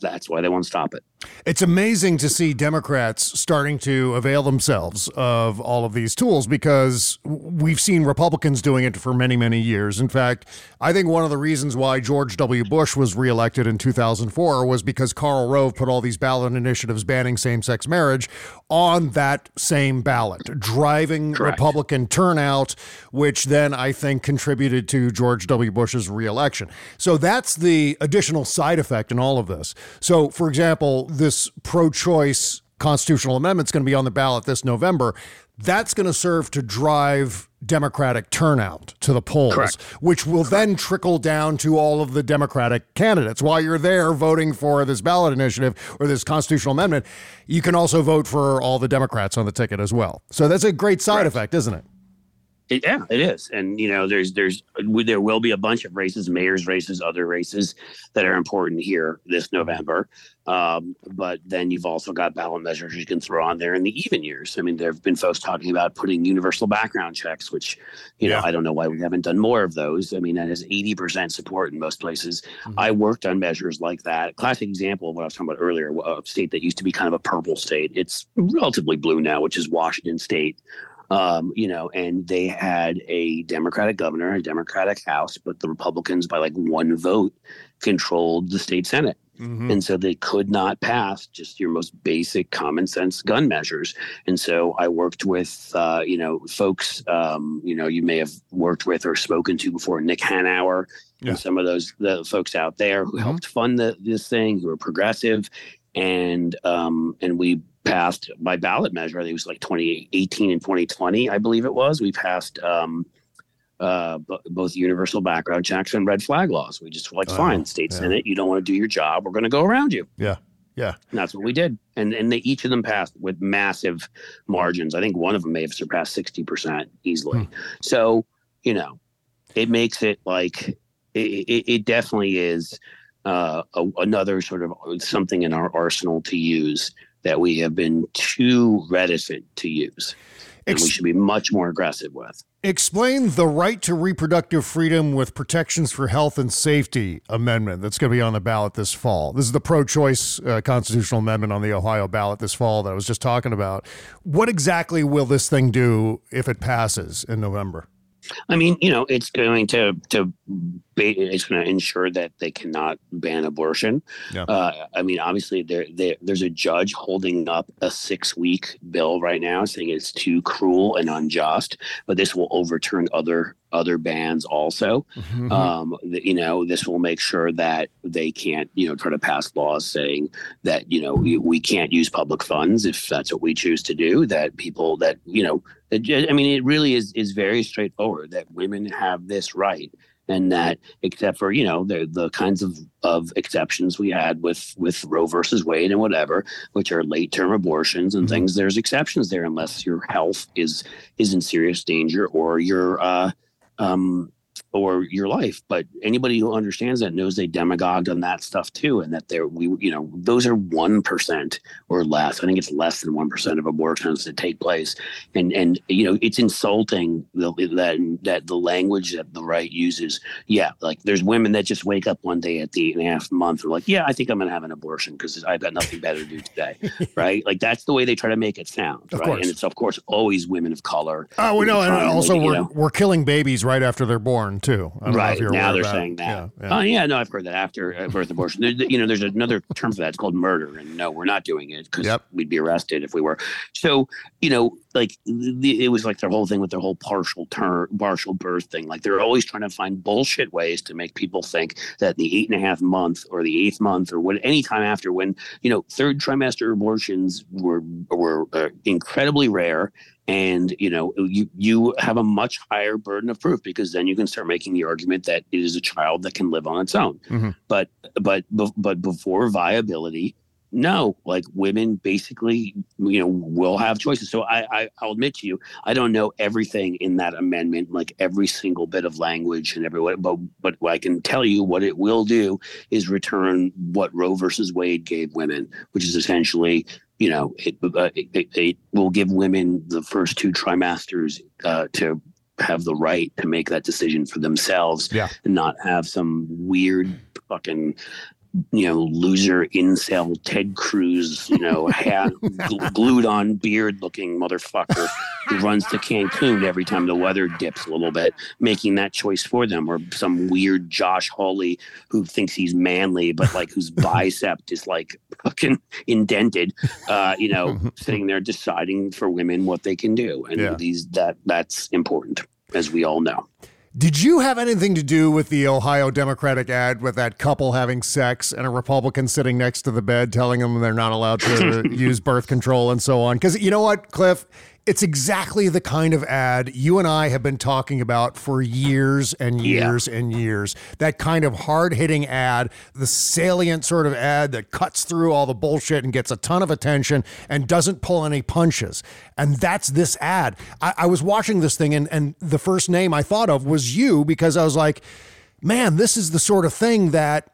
that's why they want to stop it It's amazing to see Democrats starting to avail themselves of all of these tools because we've seen Republicans doing it for many, many years. In fact, I think one of the reasons why George W. Bush was reelected in 2004 was because Karl Rove put all these ballot initiatives banning same sex marriage on that same ballot, driving Correct. Republican turnout, which then I think contributed to George W. Bush's reelection. So that's the additional side effect in all of this. So, for example, this pro choice constitutional amendment is going to be on the ballot this November. That's going to serve to drive Democratic turnout to the polls, Correct. which will then trickle down to all of the Democratic candidates. While you're there voting for this ballot initiative or this constitutional amendment, you can also vote for all the Democrats on the ticket as well. So that's a great side effect, isn't it? It, yeah, it is, and you know, there's there's there will be a bunch of races, mayors races, other races that are important here this November. Um, but then you've also got ballot measures you can throw on there in the even years. I mean, there have been folks talking about putting universal background checks, which you know Yeah. I don't know why we haven't done more of those. I mean, that has eighty percent support in most places. I worked on measures like that. Classic example of what I was talking about earlier, a state that used to be kind of a purple state. It's relatively blue now, which is Washington State um, you know, and they had a Democratic governor, a Democratic House, but the Republicans, by like one vote, controlled the state Senate. And so they could not pass just your most basic common sense gun measures. And so I worked with, uh, you know, folks, um, you know, you may have worked with or spoken to before, Nick Hanauer Yeah. and some of those the folks out there who helped fund the, this thing, who are progressive. And um, and we passed by ballot measure. I think it was like 2018 and 2020, I believe it was. We passed um, uh, b- both universal background checks and red flag laws. We just were like, Oh, fine, state yeah. senate, you don't want to do your job, we're going to go around you. Yeah. Yeah. And that's what we did. And and they each of them passed with massive margins. I think one of them may have surpassed 60% easily. Hmm. So, you know, it makes it like it, it, it definitely is uh, a, another sort of something in our arsenal to use that we have been too reticent to use. And we should be much more aggressive with. Explain the right to reproductive freedom with protections for health and safety amendment that's going to be on the ballot this fall. This is the pro choice uh, constitutional amendment on the Ohio ballot this fall that I was just talking about. What exactly will this thing do if it passes in November? I mean, you know, it's going to to it's going to ensure that they cannot ban abortion. Yeah. Uh, I mean, obviously, there, there there's a judge holding up a six week bill right now, saying it's too cruel and unjust. But this will overturn other other bans also. Mm-hmm. Um, you know, this will make sure that they can't, you know, try to pass laws saying that you know we, we can't use public funds if that's what we choose to do. That people that you know, I mean, it really is is very straightforward that women have this right, and that except for you know the the kinds of of exceptions we had with with Roe versus Wade and whatever, which are late term abortions and things. There's exceptions there unless your health is is in serious danger or your uh, um, or your life. But anybody who understands that knows they demagogued on that stuff too, and that they're we you know those are one percent or less. I think it's less than one percent of abortions that take place, and and you know it's insulting the, that that the language that the right uses. Yeah, like there's women that just wake up one day at the eight and a half month, and like, yeah, I think I'm gonna have an abortion because I've got nothing better to do today, right? Like that's the way they try to make it sound, Of right? course. And it's of course always women of color. Oh, we know, and also like, you we're know, we're killing babies right after they're born too. I don't know if right you're now they're saying that. Yeah, yeah. Oh yeah, no, I've heard that after birth abortion. There, you know, there's another term for that. It's called murder, and no, we're not doing it because Yep. we'd be arrested if we were. So you know, like the, it was like their whole thing with their whole partial term, partial birth thing. Like they're always trying to find bullshit ways to make people think that the eight and a half month or the eighth month or what any time after when you know third trimester abortions were were uh, incredibly rare and you know you you have a much higher burden of proof because then you can start making the argument that it is a child that can live on its own Mhm. but but but before viability no like women basically you know will have choices so I, I i'll admit to you i don't know everything in that amendment like every single bit of language and every but but i can tell you what it will do is return what roe versus wade gave women which is essentially you know, it, uh, it, it, it will give women the first two trimesters uh, to have the right to make that decision for themselves Yeah. and not have some weird fucking you know loser incel ted cruz you know hat, gl- glued on beard looking motherfucker who runs to cancun every time the weather dips a little bit making that choice for them or some weird josh hawley who thinks he's manly but like whose bicep is like fucking indented uh you know sitting there deciding for women what they can do and Yeah. these that that's important as we all know Did you have anything to do with the Ohio Democratic ad with that couple having sex and a Republican sitting next to the bed telling them they're not allowed to use birth control and so on? Because you know what, Cliff? It's exactly the kind of ad you and I have been talking about for years and Yeah. years and years. That kind of hard hitting ad, the salient sort of ad that cuts through all the bullshit and gets a ton of attention and doesn't pull any punches. And that's this ad. I, I was watching this thing, and, and the first name I thought of was you because I was like, man, this is the sort of thing that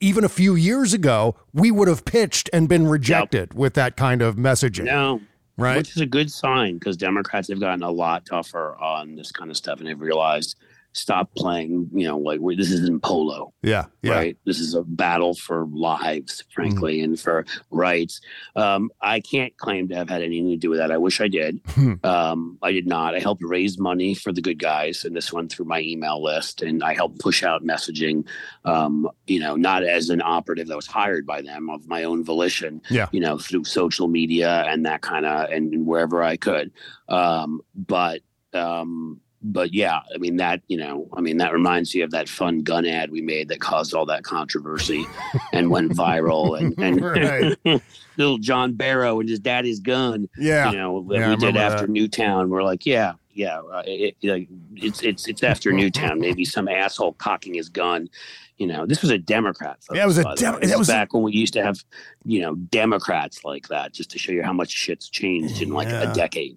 even a few years ago we would have pitched and been rejected with that kind of messaging. No. Right. Which is a good sign because Democrats have gotten a lot tougher on this kind of stuff and they've realized stop playing, you know, like this isn't polo, Yeah. Yeah. right? This is a battle for lives, frankly, and for rights. Um, I can't claim to have had anything to do with that. I wish I did. Hmm. Um, I did not. I helped raise money for the good guys and this one through my email list, and I helped push out messaging. Um, you know, not as an operative that was hired by them of my own volition. Yeah. You know, through social media and that kind of and wherever I could. Um, but um, but yeah, I mean that you know, I mean that reminds me of that fun gun ad we made that caused all that controversy and went viral, and, and little John Barrow and his daddy's gun Yeah. you know Yeah, we did after that. Newtown. We're like, yeah, yeah, uh, it, like it's it's it's after Newtown. Maybe some asshole cocking his gun. You know, this was a Democrat. Yeah, it was a by the Dem- way. This that was a- back when we used to have, you know, Democrats like that, just to show you how much shit's changed in like Yeah. a decade.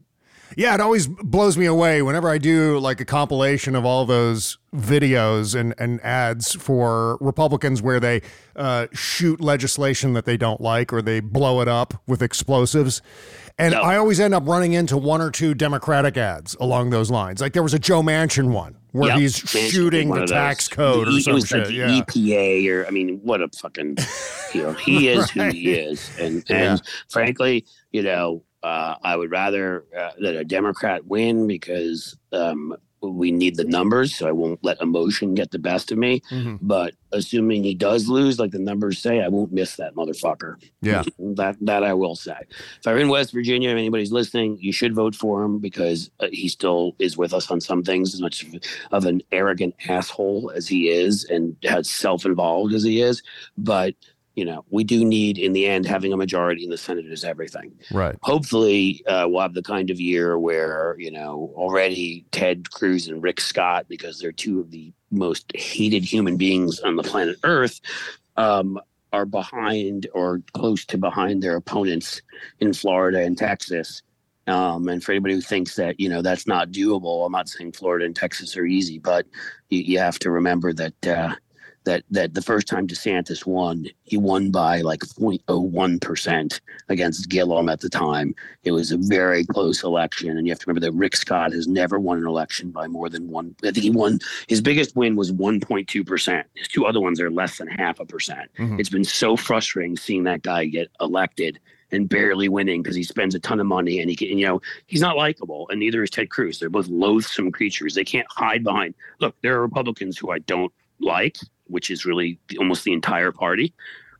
Yeah, it always blows me away whenever I do like a compilation of all those videos and, and ads for Republicans where they uh, shoot legislation that they don't like or they blow it up with explosives. And. I always end up running into one or two Democratic ads along those lines. Like there was a Joe Manchin one where Yep. he's shooting the tax code The or E- some it was shit. like the yeah. EPA or I mean, what a fucking you know, he is who he is. And Yeah. and frankly, you know, uh, I would rather uh, that a Democrat win because um, we need the numbers, so I won't let emotion get the best of me. Mhm. But assuming he does lose, like the numbers say, I won't miss that motherfucker. Yeah. that that I will say. If I'm in West Virginia, if anybody's listening, you should vote for him because uh, he still is with us on some things, as much of an arrogant asshole as he is, and as self-involved as he is. But you know, we do need, in the end, having a majority in the Senate is everything Right. hopefully uh, we'll have the kind of year where you know already ted cruz and rick scott because they're two of the most hated human beings on the planet earth um, are behind or close to behind their opponents in florida and texas um, and for anybody who thinks that you know that's not doable i'm not saying florida and texas are easy but you, you have to remember that uh, that that the first time DeSantis won, he won by like 0.01 percent against Gillum at the time. It was a very close election, and you have to remember that Rick Scott has never won an election by more than one. I think he won his biggest win was 1.2 percent. His two other ones are less than half a percent. Mhm. It's been so frustrating seeing that guy get elected and barely winning because he spends a ton of money and he can, you know, he's not likable. And neither is Ted Cruz. They're both loathsome creatures. They can't hide behind. Look, there are Republicans who I don't like, which is really almost the entire party,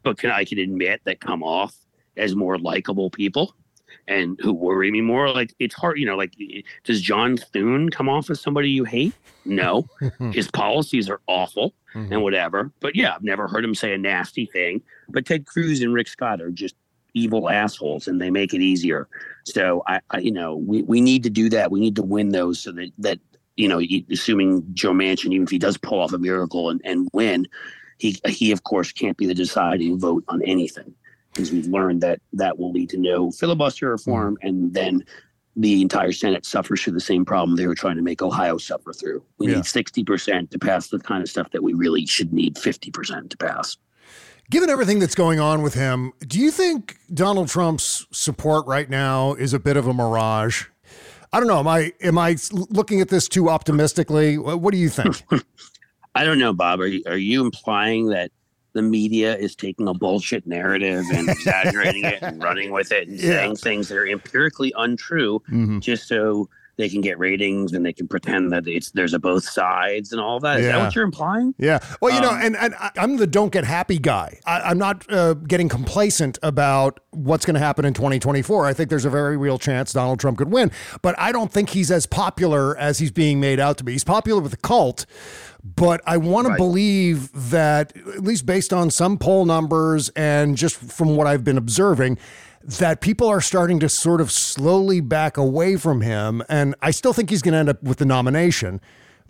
but can I can admit that come off as more likable people and who worry me more. Like it's hard, you know. Like does John Thune come off as somebody you hate? No, his policies are awful Mm-hmm. and whatever. But yeah, I've never heard him say a nasty thing. But Ted Cruz and Rick Scott are just evil assholes, and they make it easier. So I, I you know, we, we need to do that. We need to win those so that that you know, assuming Joe Manchin, even if he does pull off a miracle and, and win, he he of course can't be the deciding vote on anything because we've learned that that will lead to no filibuster reform, and then the entire Senate suffers through the same problem they were trying to make Ohio suffer through. We Yeah. need sixty percent to pass the kind of stuff that we really should need fifty percent to pass. Given everything that's going on with him, do you think Donald Trump's support right now is a bit of a mirage? I don't know. Am I am I looking at this too optimistically? What do you think? I don't know, Bob. Are you, are you implying that the media is taking a bullshit narrative and exaggerating it and running with it and Yeah. saying things that are empirically untrue Mhm. just so they can get ratings and they can pretend that it's there's a both sides and all that? Is that what you're implying? Yeah. Well, you know, Um, and, and I- I'm the don't get happy guy. I, I'm not uh, getting complacent about what's going to happen in 2024. I think there's a very real chance Donald Trump could win, but I don't think he's as popular as he's being made out to be. He's popular with the cult, but I want to believe that, at least based on some poll numbers and just from what I've been observing, that people are starting to sort of slowly back away from him. And I still think he's going to end up with the nomination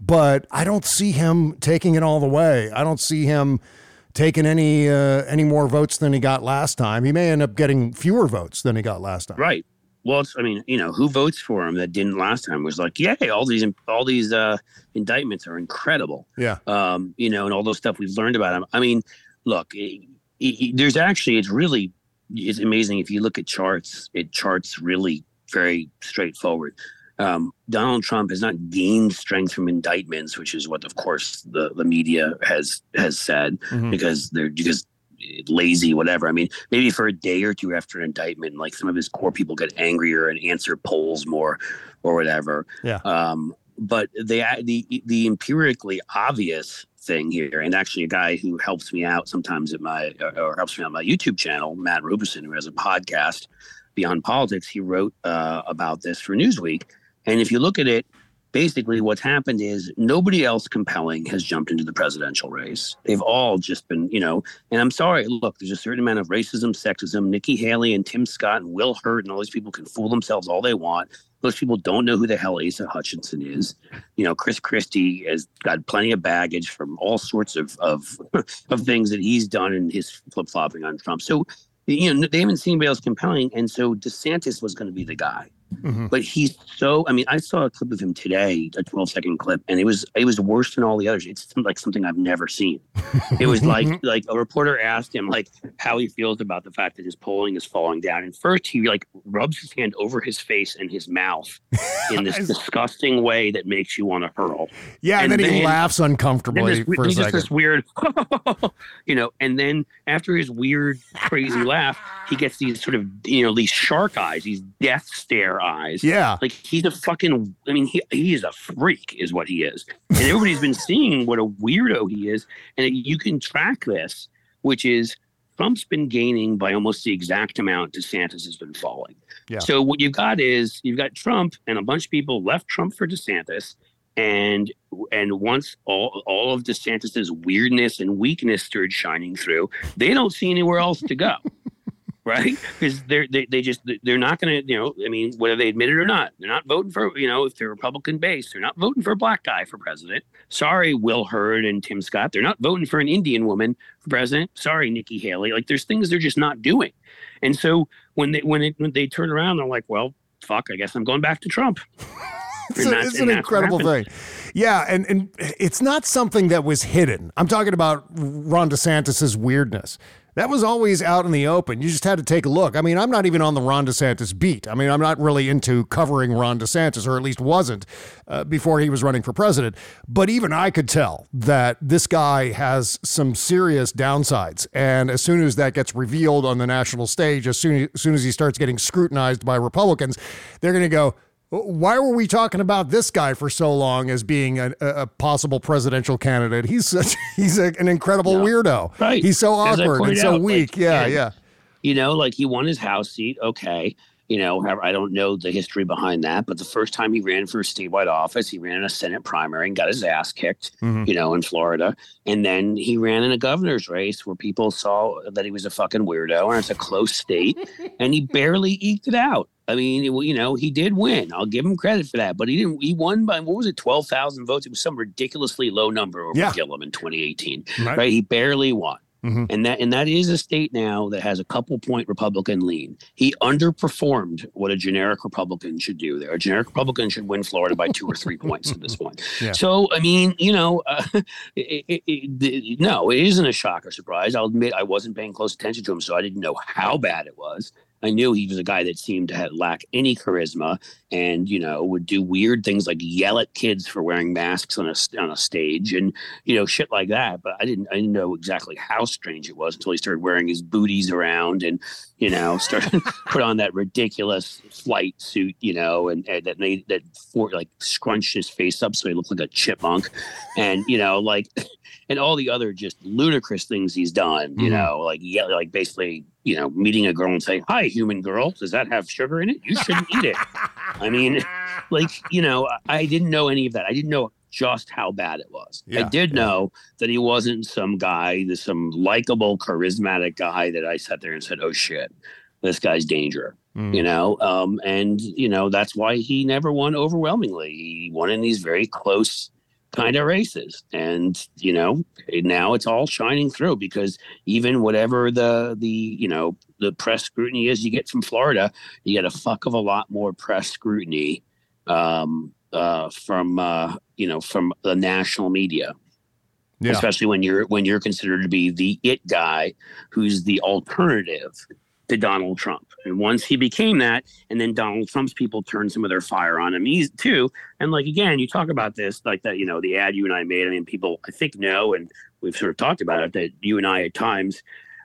but I don't see him taking it all the way. I don't see him taking any uh, any more votes than he got last time. He may end up getting fewer votes than he got last time. Right. Well, it's, I mean, you know, who votes for him that didn't last time was like, yay, all these all these uh, indictments are incredible. Yeah. um, you know, and all those stuff we've learned about him. I mean, look, it, it, there's actually it's really it's amazing if you look at charts. It charts really very straightforward. Um, Donald Trump has not gained strength from indictments, which is what, of course, the the media has has said Mhm. because they're because lazy, whatever. I mean, maybe for a day or two after an indictment, like some of his core people get angrier and answer polls more, or whatever. Yeah. Um, but the the the empirically obvious thing here, and actually a guy who helps me out sometimes at my or helps me on my YouTube channel, Matt Robison, who has a podcast, Beyond Politics, he wrote uh, about this for Newsweek. And if you look at it, basically what's happened is nobody else compelling has jumped into the presidential race. They've all just been, you know, and I'm sorry, look, there's a certain amount of racism, sexism. Nikki Haley and Tim Scott and Will Hurd and all these people can fool themselves all they want. Most people don't know who the hell Asa Hutchinson is. You know, Chris Christie has got plenty of baggage from all sorts of of, of things that he's done in his flip flopping on Trump. So, you know, they haven't seen anybody else compelling, and so DeSantis was going to be the guy Mhm. but he's so i mean i saw a clip of him today a 12 second clip and it was it was worse than all the others. It's like something i've never seen. It was like like a reporter asked him like how he feels about the fact that his polling is falling down. And first he like rubs his hand over his face and his mouth in this disgusting way that makes you want to hurl. Yeah, and, And then, he laughs uncomfortably this, for a he just this weird, you know, and then after his weird, crazy laugh, he gets these sort of, you know, these shark eyes, these death stare eyes. Yeah. Like he's a fucking, I mean, he, he is a freak, is what he is. And everybody's been seeing what a weirdo he is. And you can track this, which is Trump's been gaining by almost the exact amount DeSantis has been falling. Yeah. So what you've got is you've got Trump and a bunch of people left Trump for DeSantis. And and once all all of DeSantis's weirdness and weakness started shining through, they don't see anywhere else to go, right? Because they're they, they just they're not going to you know I mean whether they admit it or not, they're not voting for you know if they're Republican based, they're not voting for a black guy for president. Sorry, Will Hurd and Tim Scott, they're not voting for an Indian woman for president. Sorry, Nikki Haley. Like there's things they're just not doing, and so when they when it when they turn around, they're like, well, fuck, I guess I'm going back to Trump. it's, a, it's an incredible thing. Yeah, and and it's not something that was hidden. I'm talking about Ron DeSantis's weirdness. That was always out in the open. You just had to take a look. I mean, I'm not even on the Ron DeSantis beat. I mean, I'm not really into covering Ron DeSantis, or at least wasn't uh, before he was running for president. But even I could tell that this guy has some serious downsides. And as soon as that gets revealed on the national stage, as soon as, soon as he starts getting scrutinized by Republicans, they're going to go, why were we talking about this guy for so long as being a, a possible presidential candidate? He's such he's a, an incredible no. weirdo. Right. He's so awkward and so out, weak. Like, yeah, yeah. You know, like he won his House seat. Okay. You know, I don't know the history behind that, but the first time he ran for statewide office, he ran in a Senate primary and got his ass kicked, mm-hmm. you know, in Florida. And then he ran in a governor's race where people saw that he was a fucking weirdo and it's a close state and he barely eked it out. I mean, it, you know, he did win. I'll give him credit for that. But he didn't. He won by what was it, twelve thousand votes? It was some ridiculously low number over yeah. Gillum in 2018. Right. right? He barely won. Mm-hmm. And that and that is a state now that has a couple point Republican lean. He underperformed what a generic Republican should do there. A generic Republican should win Florida by two or three points at this point. Yeah. So I mean, you know, uh, it, it, it, no, it isn't a shock or surprise. I'll admit I wasn't paying close attention to him, so I didn't know how bad it was. I knew he was a guy that seemed to have, lack any charisma and, you know, would do weird things like yell at kids for wearing masks on a, on a stage and, you know, shit like that. But I didn't, I didn't know exactly how strange it was until he started wearing his booties around and, you know, started put on that ridiculous flight suit, you know, and, and that made that for like scrunched his face up so he looked like a chipmunk. And, you know, like, and all the other just ludicrous things he's done, you mm-hmm. know, like yeah, like basically, you know, meeting a girl and saying, "Hi, human girl, does that have sugar in it? You shouldn't eat it." I mean, like you know, I didn't know any of that. I didn't know just how bad it was. Yeah, I did yeah. know that he wasn't some guy, some likable, charismatic guy that I sat there and said, "Oh shit, this guy's danger." Mm. You know, um, and you know that's why he never won overwhelmingly. He won in these very close kind of races. And you know now it's all shining through because even whatever the the you know the press scrutiny is you get from florida you get a fuck of a lot more press scrutiny um uh from uh you know from the national media. Yeah. especially when you're when you're considered to be the it guy who's the alternative to Donald Trump. And once he became that, and then Donald Trump's people turned some of their fire on him he's, too. And like again, you talk about this like that, you know, the ad you and I made. I mean, people I think know, and we've sort of talked about it that you and I at times.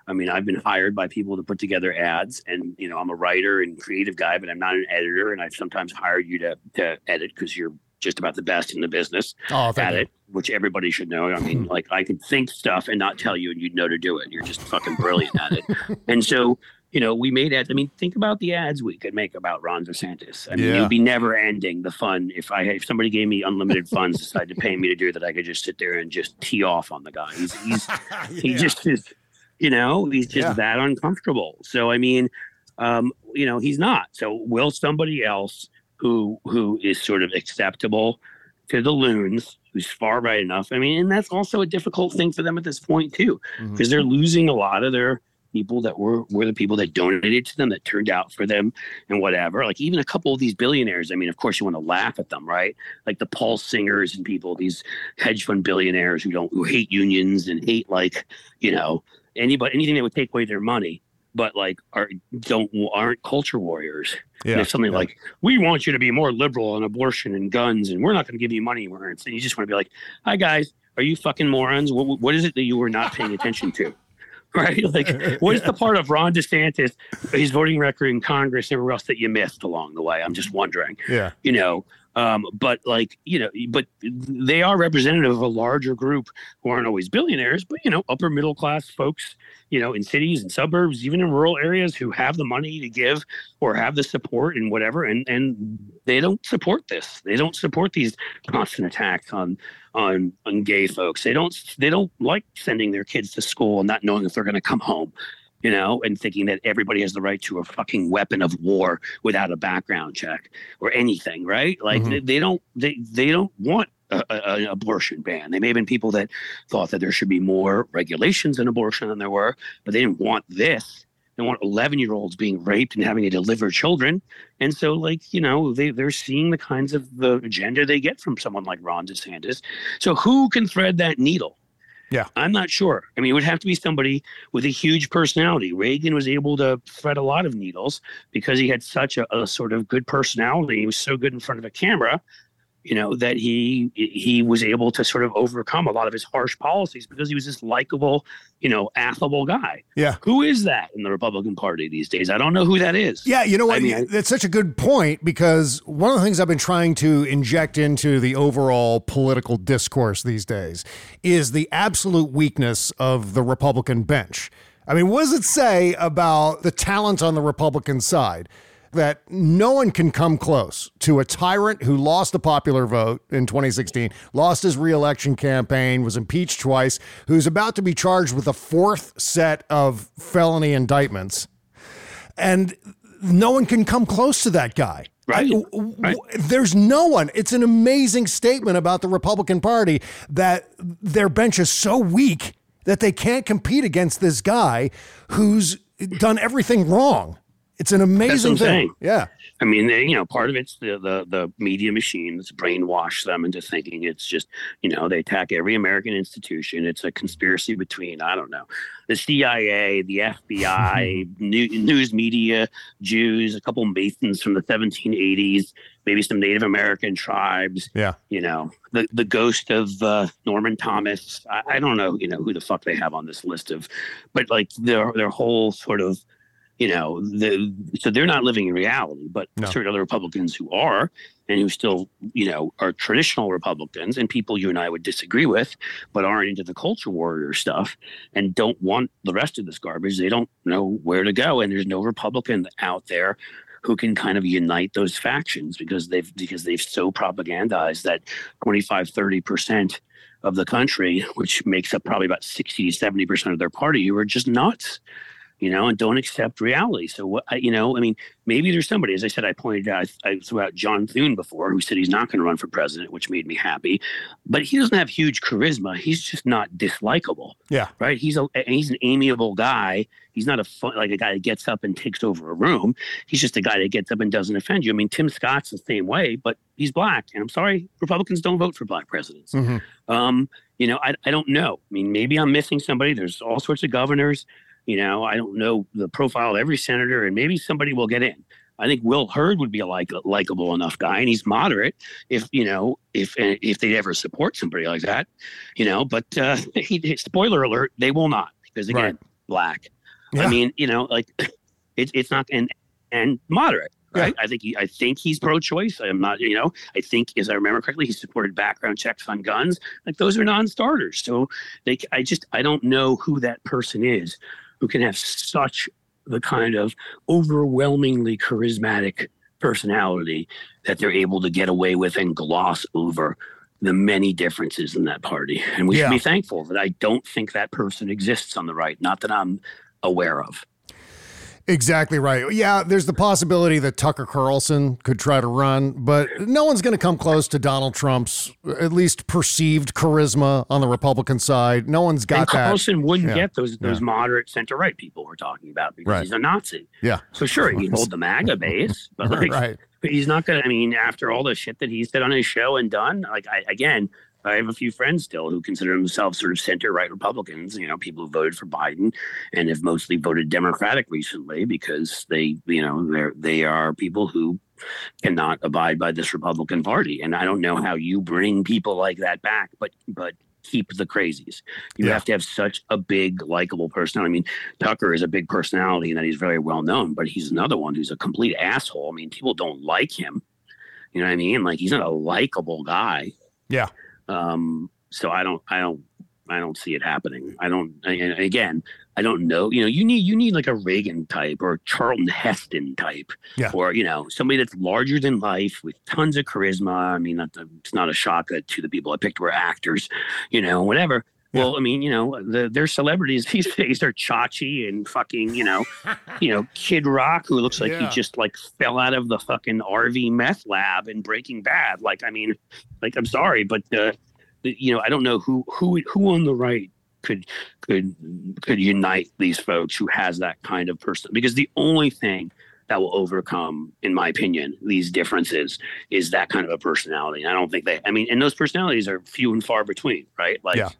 I mean, I've been hired by people to put together ads, and you know, I'm a writer and creative guy, but I'm not an editor. And I've sometimes hired you to to edit because you're just about the best in the business oh, at you. it, which everybody should know. I mean, hmm. like I could think stuff and not tell you, and you'd know to do it. You're just fucking brilliant at it. And so you know, we made ads. I mean, think about the ads we could make about Ron DeSantis. I mean, yeah. it would be never ending. The fun. If I if somebody gave me unlimited funds, decided to pay me to do that, I could just sit there and just tee off on the guy. He's he's yeah. he just is, you know, he's just yeah. that uncomfortable. So I mean, um, you know, he's not. So will somebody else who who is sort of acceptable to the loons, who's far right enough? I mean, and that's also a difficult thing for them at this point too, because mm-hmm. they're losing a lot of their people that were were the people that donated to them that turned out for them and whatever like even a couple of these billionaires i mean of course you want to laugh at them right like the paul singers and people these hedge fund billionaires who don't who hate unions and hate like you know anybody anything that would take away their money but like are don't aren't culture warriors. Yeah, and if something yeah. like we want you to be more liberal on abortion and guns, and we're not going to give you money and you just want to be like, hi guys, are you fucking morons? What, what is it that you were not paying attention to? right? Like, what is the part of Ron DeSantis, his voting record in Congress, everywhere else that you missed along the way? I'm just wondering. Yeah. You know, um, but like, you know, but they are representative of a larger group who aren't always billionaires, but, you know, upper middle class folks, you know, in cities and suburbs, even in rural areas who have the money to give or have the support and whatever. And, and they don't support this. They don't support these constant attacks on, on, on gay folks. They don't, they don't like sending their kids to school and not knowing if they're going to come home you know, and thinking that everybody has the right to a fucking weapon of war without a background check or anything, right? Like mm-hmm. they, they, don't they they don't want an abortion ban. They may have been people that thought that there should be more regulations in abortion than there were, but they didn't want this. don't want 11 year olds being raped and having to deliver children. And so, like, you know, they, they're seeing the kinds of the agenda they get from someone like Ron DeSantis. So, who can thread that needle? Yeah. I'm not sure. I mean, it would have to be somebody with a huge personality. Reagan was able to thread a lot of needles because he had such a, a sort of good personality. He was so good in front of a camera you know that he he was able to sort of overcome a lot of his harsh policies because he was this likable you know affable guy Yeah. who is that in the republican party these days i don't know who that is Yeah, you know what? I mean, That's such a good point because one of the things I've been trying to inject into the overall political discourse these days is the absolute weakness of the Republican bench. I mean, what does it say about the talent on the Republican side? That no one can come close to a tyrant who lost the popular vote in 2016, lost his reelection campaign, was impeached twice, who's about to be charged with a fourth set of felony indictments and no one can come close to that guy. Right. I- w- There's no one. It's an amazing statement about the Republican Party that their bench is so weak that they can't compete against this guy who's done everything wrong. It's an amazing thing. Yeah. I mean, they, you know, part of it's the, the the media machine that's brainwashed them into thinking it's just, you know, they attack every American institution. It's a conspiracy between, I don't know, the CIA, the FBI, new, news media, Jews, a couple of Masons from the 1780s, maybe some Native American tribes. Yeah. You know, the the ghost of uh, Norman Thomas. I, I don't know, you know, who the fuck they have on this list of, but like their their whole sort of you know, the, so they're not living in reality, but No. certain other Republicans who are and who still, you know, are traditional Republicans and people you and I would disagree with, but aren't into the culture warrior stuff and don't want the rest of this garbage. They don't know where to go. And there's no Republican out there who can kind of unite those factions because they've because they've so propagandized that 25, 30 percent of the country, which makes up probably about 60 to 70 percent of their party, who are just nuts you know, and don't accept reality. So what, you know, I mean, maybe there's somebody, as I said, I pointed out, I threw out John Thune before, who said he's not going to run for president, which made me happy. But he doesn't have huge charisma. He's just not dislikable, Yeah. right? He's a he's an amiable guy. He's not a fun, like a guy that gets up and takes over a room. He's just a guy that gets up and doesn't offend you. I mean, Tim Scott's the same way, but he's black, and I'm sorry, Republicans don't vote for black presidents. Mhm. Um, you know, I, I don't know. I mean, maybe I'm missing somebody. There's all sorts of governors. You know, I don't know the profile of every senator, and maybe somebody will get in. I think Will Hurd would be a like likable enough guy, and he's moderate. If you know, if if they'd ever support somebody like that, you know. But uh, he, spoiler alert, they will not because again, Right. black. Yeah. I mean, you know, like it's it's not and and moderate. Right. I think he, I think he's pro-choice. I'm not, you know, I think, as I remember correctly, he supported background checks on guns. Like those are non-starters. So they, I just, I don't know who that person is who can have such the kind of overwhelmingly charismatic personality that they're able to get away with and gloss over the many differences in that party. And we Yeah. should be thankful that I don't think that person exists on the right, not that I'm aware of. Exactly right. Yeah, there's the possibility that Tucker Carlson could try to run, but no one's going to come close to Donald Trump's uh, at least perceived charisma on the Republican side. No one's and got that. Carlson wouldn't Yeah. get those those Yeah. moderate center right people we're talking about because Right. he's a Nazi. Yeah. So sure, he hold the MAGA base, but like, right. but he's not gonna. I mean, after all the shit that he's said on his show and done, like I again, I have a few friends still who consider themselves sort of center right Republicans. You know, people who voted for Biden and have mostly voted Democratic recently because they, you know, they're they are people who cannot abide by this Republican Party. And I don't know how you bring people like that back, but but keep the crazies. You Yeah. have to have such a big, likable personality. I mean, Tucker is a big personality and that he's very well known, but he's another one who's a complete asshole. I mean, people don't like him. You know what I mean? Like he's not a likable guy. Yeah. Um, so I don't, I don't, I don't see it happening. I don't. And again, I don't know. You know, you need you need like a Reagan type or Charlton Heston type, Yeah. or you know, somebody that's larger than life with tons of charisma. I mean, it's not a shock that two of the people I picked were actors. You know, whatever. Well, I mean, you know, the, their celebrities these days are Chachi and fucking, you know, you know, Kid Rock, who looks like Yeah. he just like fell out of the fucking RV meth lab in Breaking Bad. Like, I mean, like I'm sorry, but uh, you know, I don't know who who who on the right could could could unite these folks who has that kind of person because the only thing that will overcome, in my opinion, these differences is that kind of a personality. And I don't think they, I mean, and those personalities are few and far between, right? Like Yeah.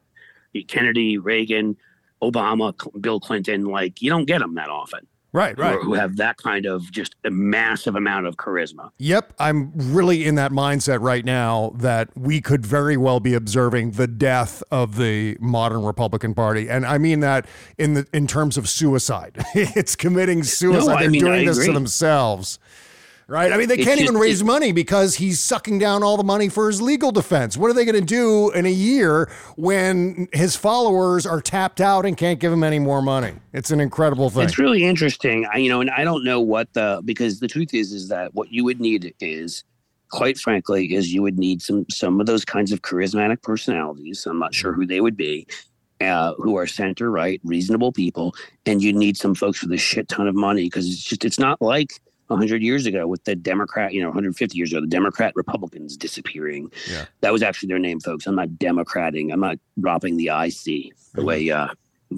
Kennedy, Reagan, Obama, Bill Clinton, like you don't get them that often. Right, right. Who, have that kind of just a massive amount of charisma. Yep, I'm really in that mindset right now that we could very well be observing the death of the modern Republican Party, and I mean that in the in terms of suicide. it's committing suicide. I They're mean, doing I this to themselves. Right? I mean, they can't just- even raise it- money because he's sucking down all the money for his legal defense. What are they going to do in a year when his followers are tapped out and can't give him any more money? It's an incredible thing. It's really interesting. I, you know, and I don't know what the because the truth is is that what you would need is, quite frankly, is you would need some some of those kinds of charismatic personalities. I'm not sure who they would be, uh, who are center right, reasonable people, and you need some folks with a shit ton of money because it's just it's not like. 100 years ago with the Democrat, you know, 150 years ago, the Democrat Republicans disappearing. Yeah. That was actually their name, folks. I'm not democrating. I'm not dropping the IC the way uh,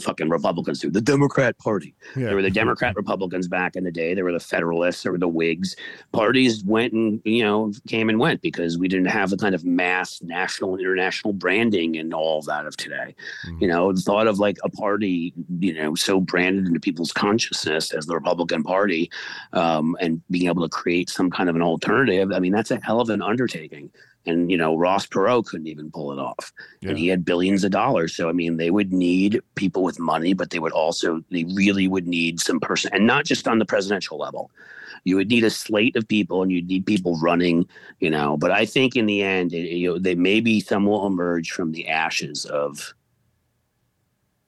fucking Republicans do. The Democrat Party. Yeah. There were the Democrat Republicans back in the day. There were the Federalists. There were the Whigs. Parties went and you know came and went because we didn't have the kind of mass national and international branding and all of that of today. Mhm. You know, the thought of like a party, you know, so branded into people's consciousness as the Republican Party, um, and being able to create some kind of an alternative. I mean, that's a hell of an undertaking. And you know, Ross Perot couldn't even pull it off Yeah. and he had billions of dollars. So I mean, they would need people with money, but they would also they really would need some person, and not just on the presidential level. You would need a slate of people, and you'd need people running, you know. But I think in the end, it, you know, they maybe some will emerge from the ashes of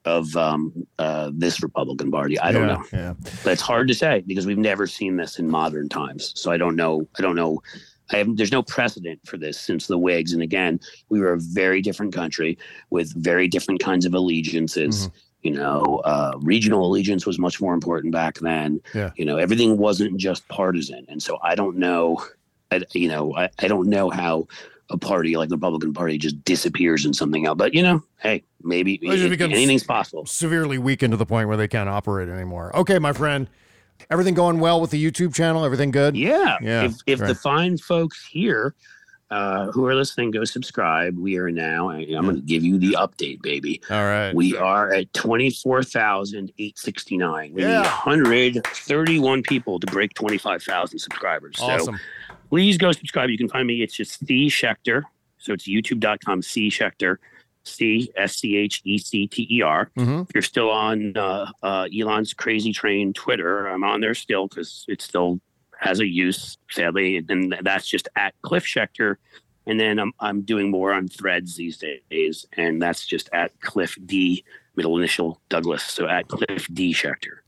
of um, uh, this Republican Party. I don't Yeah, know, Yeah. but it's hard to say because we've never seen this in modern times. So I don't know. I don't know. There's no precedent for this since the Whigs. And again, we were a very different country with very different kinds of allegiances. Mm-hmm. You know, uh, regional allegiance was much more important back then. Yeah. You know, everything wasn't just partisan. And so I don't know, I, you know, I, I don't know how a party like the Republican Party just disappears in something else. But, you know, hey, maybe it anything's possible. severely weakened to the point where they can't operate anymore. Okay, my friend. Everything going well with the YouTube channel? Everything good? Yeah. Yeah, If, if right. the fine folks here uh, who are listening go subscribe, we are now, I'm going to give you the update, baby. All right. We are at 24,869. We Yeah. need 131 people to break 25,000 subscribers. So awesome. please go subscribe. You can find me. It's just C Schecter. So it's youtube.com C Schecter, C S C H E C T E R. Mhm. If you're still on uh, uh, Elon's Crazy Train Twitter, I'm on there still because it still has a use, sadly. And that's just at Cliff Schecter. And then I'm, I'm doing more on threads these days. And that's just at Cliff D, middle initial Douglas. So at Cliff D Schecter.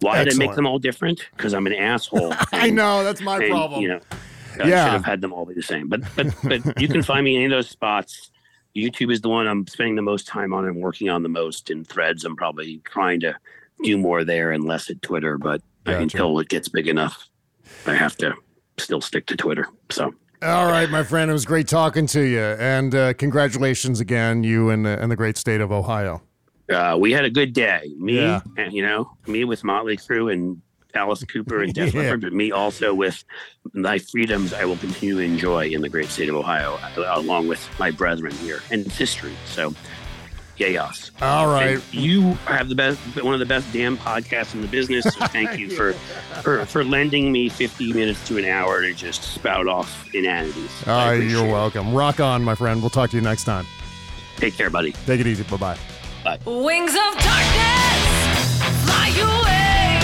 Why did I make them all different? Because I'm an asshole. I know that's my and, problem. You know, I Yeah. should have had them all be the same. But but but you can find me in any of those spots. YouTube is the one I'm spending the most time on and working on the most. In Threads, I'm probably trying to do more there and less at Twitter. But Gotcha. until it gets big enough, I have to still stick to Twitter. So All right, my friend. It was great talking to you, and uh, congratulations again, you and the, and the great state of Ohio. uh, we had a good day. Me, Yeah. and, you know, me with Motley Crue and Alice Cooper and Def Yeah. Leppard, but me also with my freedoms I will continue to enjoy in the great state of Ohio, uh, along with my brethren here and history. So, yeah, yes. All right. And you have the best, one of the best damn podcasts in the business. So thank you for, for for lending me 50 minutes to an hour to just spout off inanities. I Uh, you're it. welcome. Rock on, my friend. We'll talk to you next time. Take care, buddy. Take it easy. Bye bye. Bye. Wings of darkness, fly away.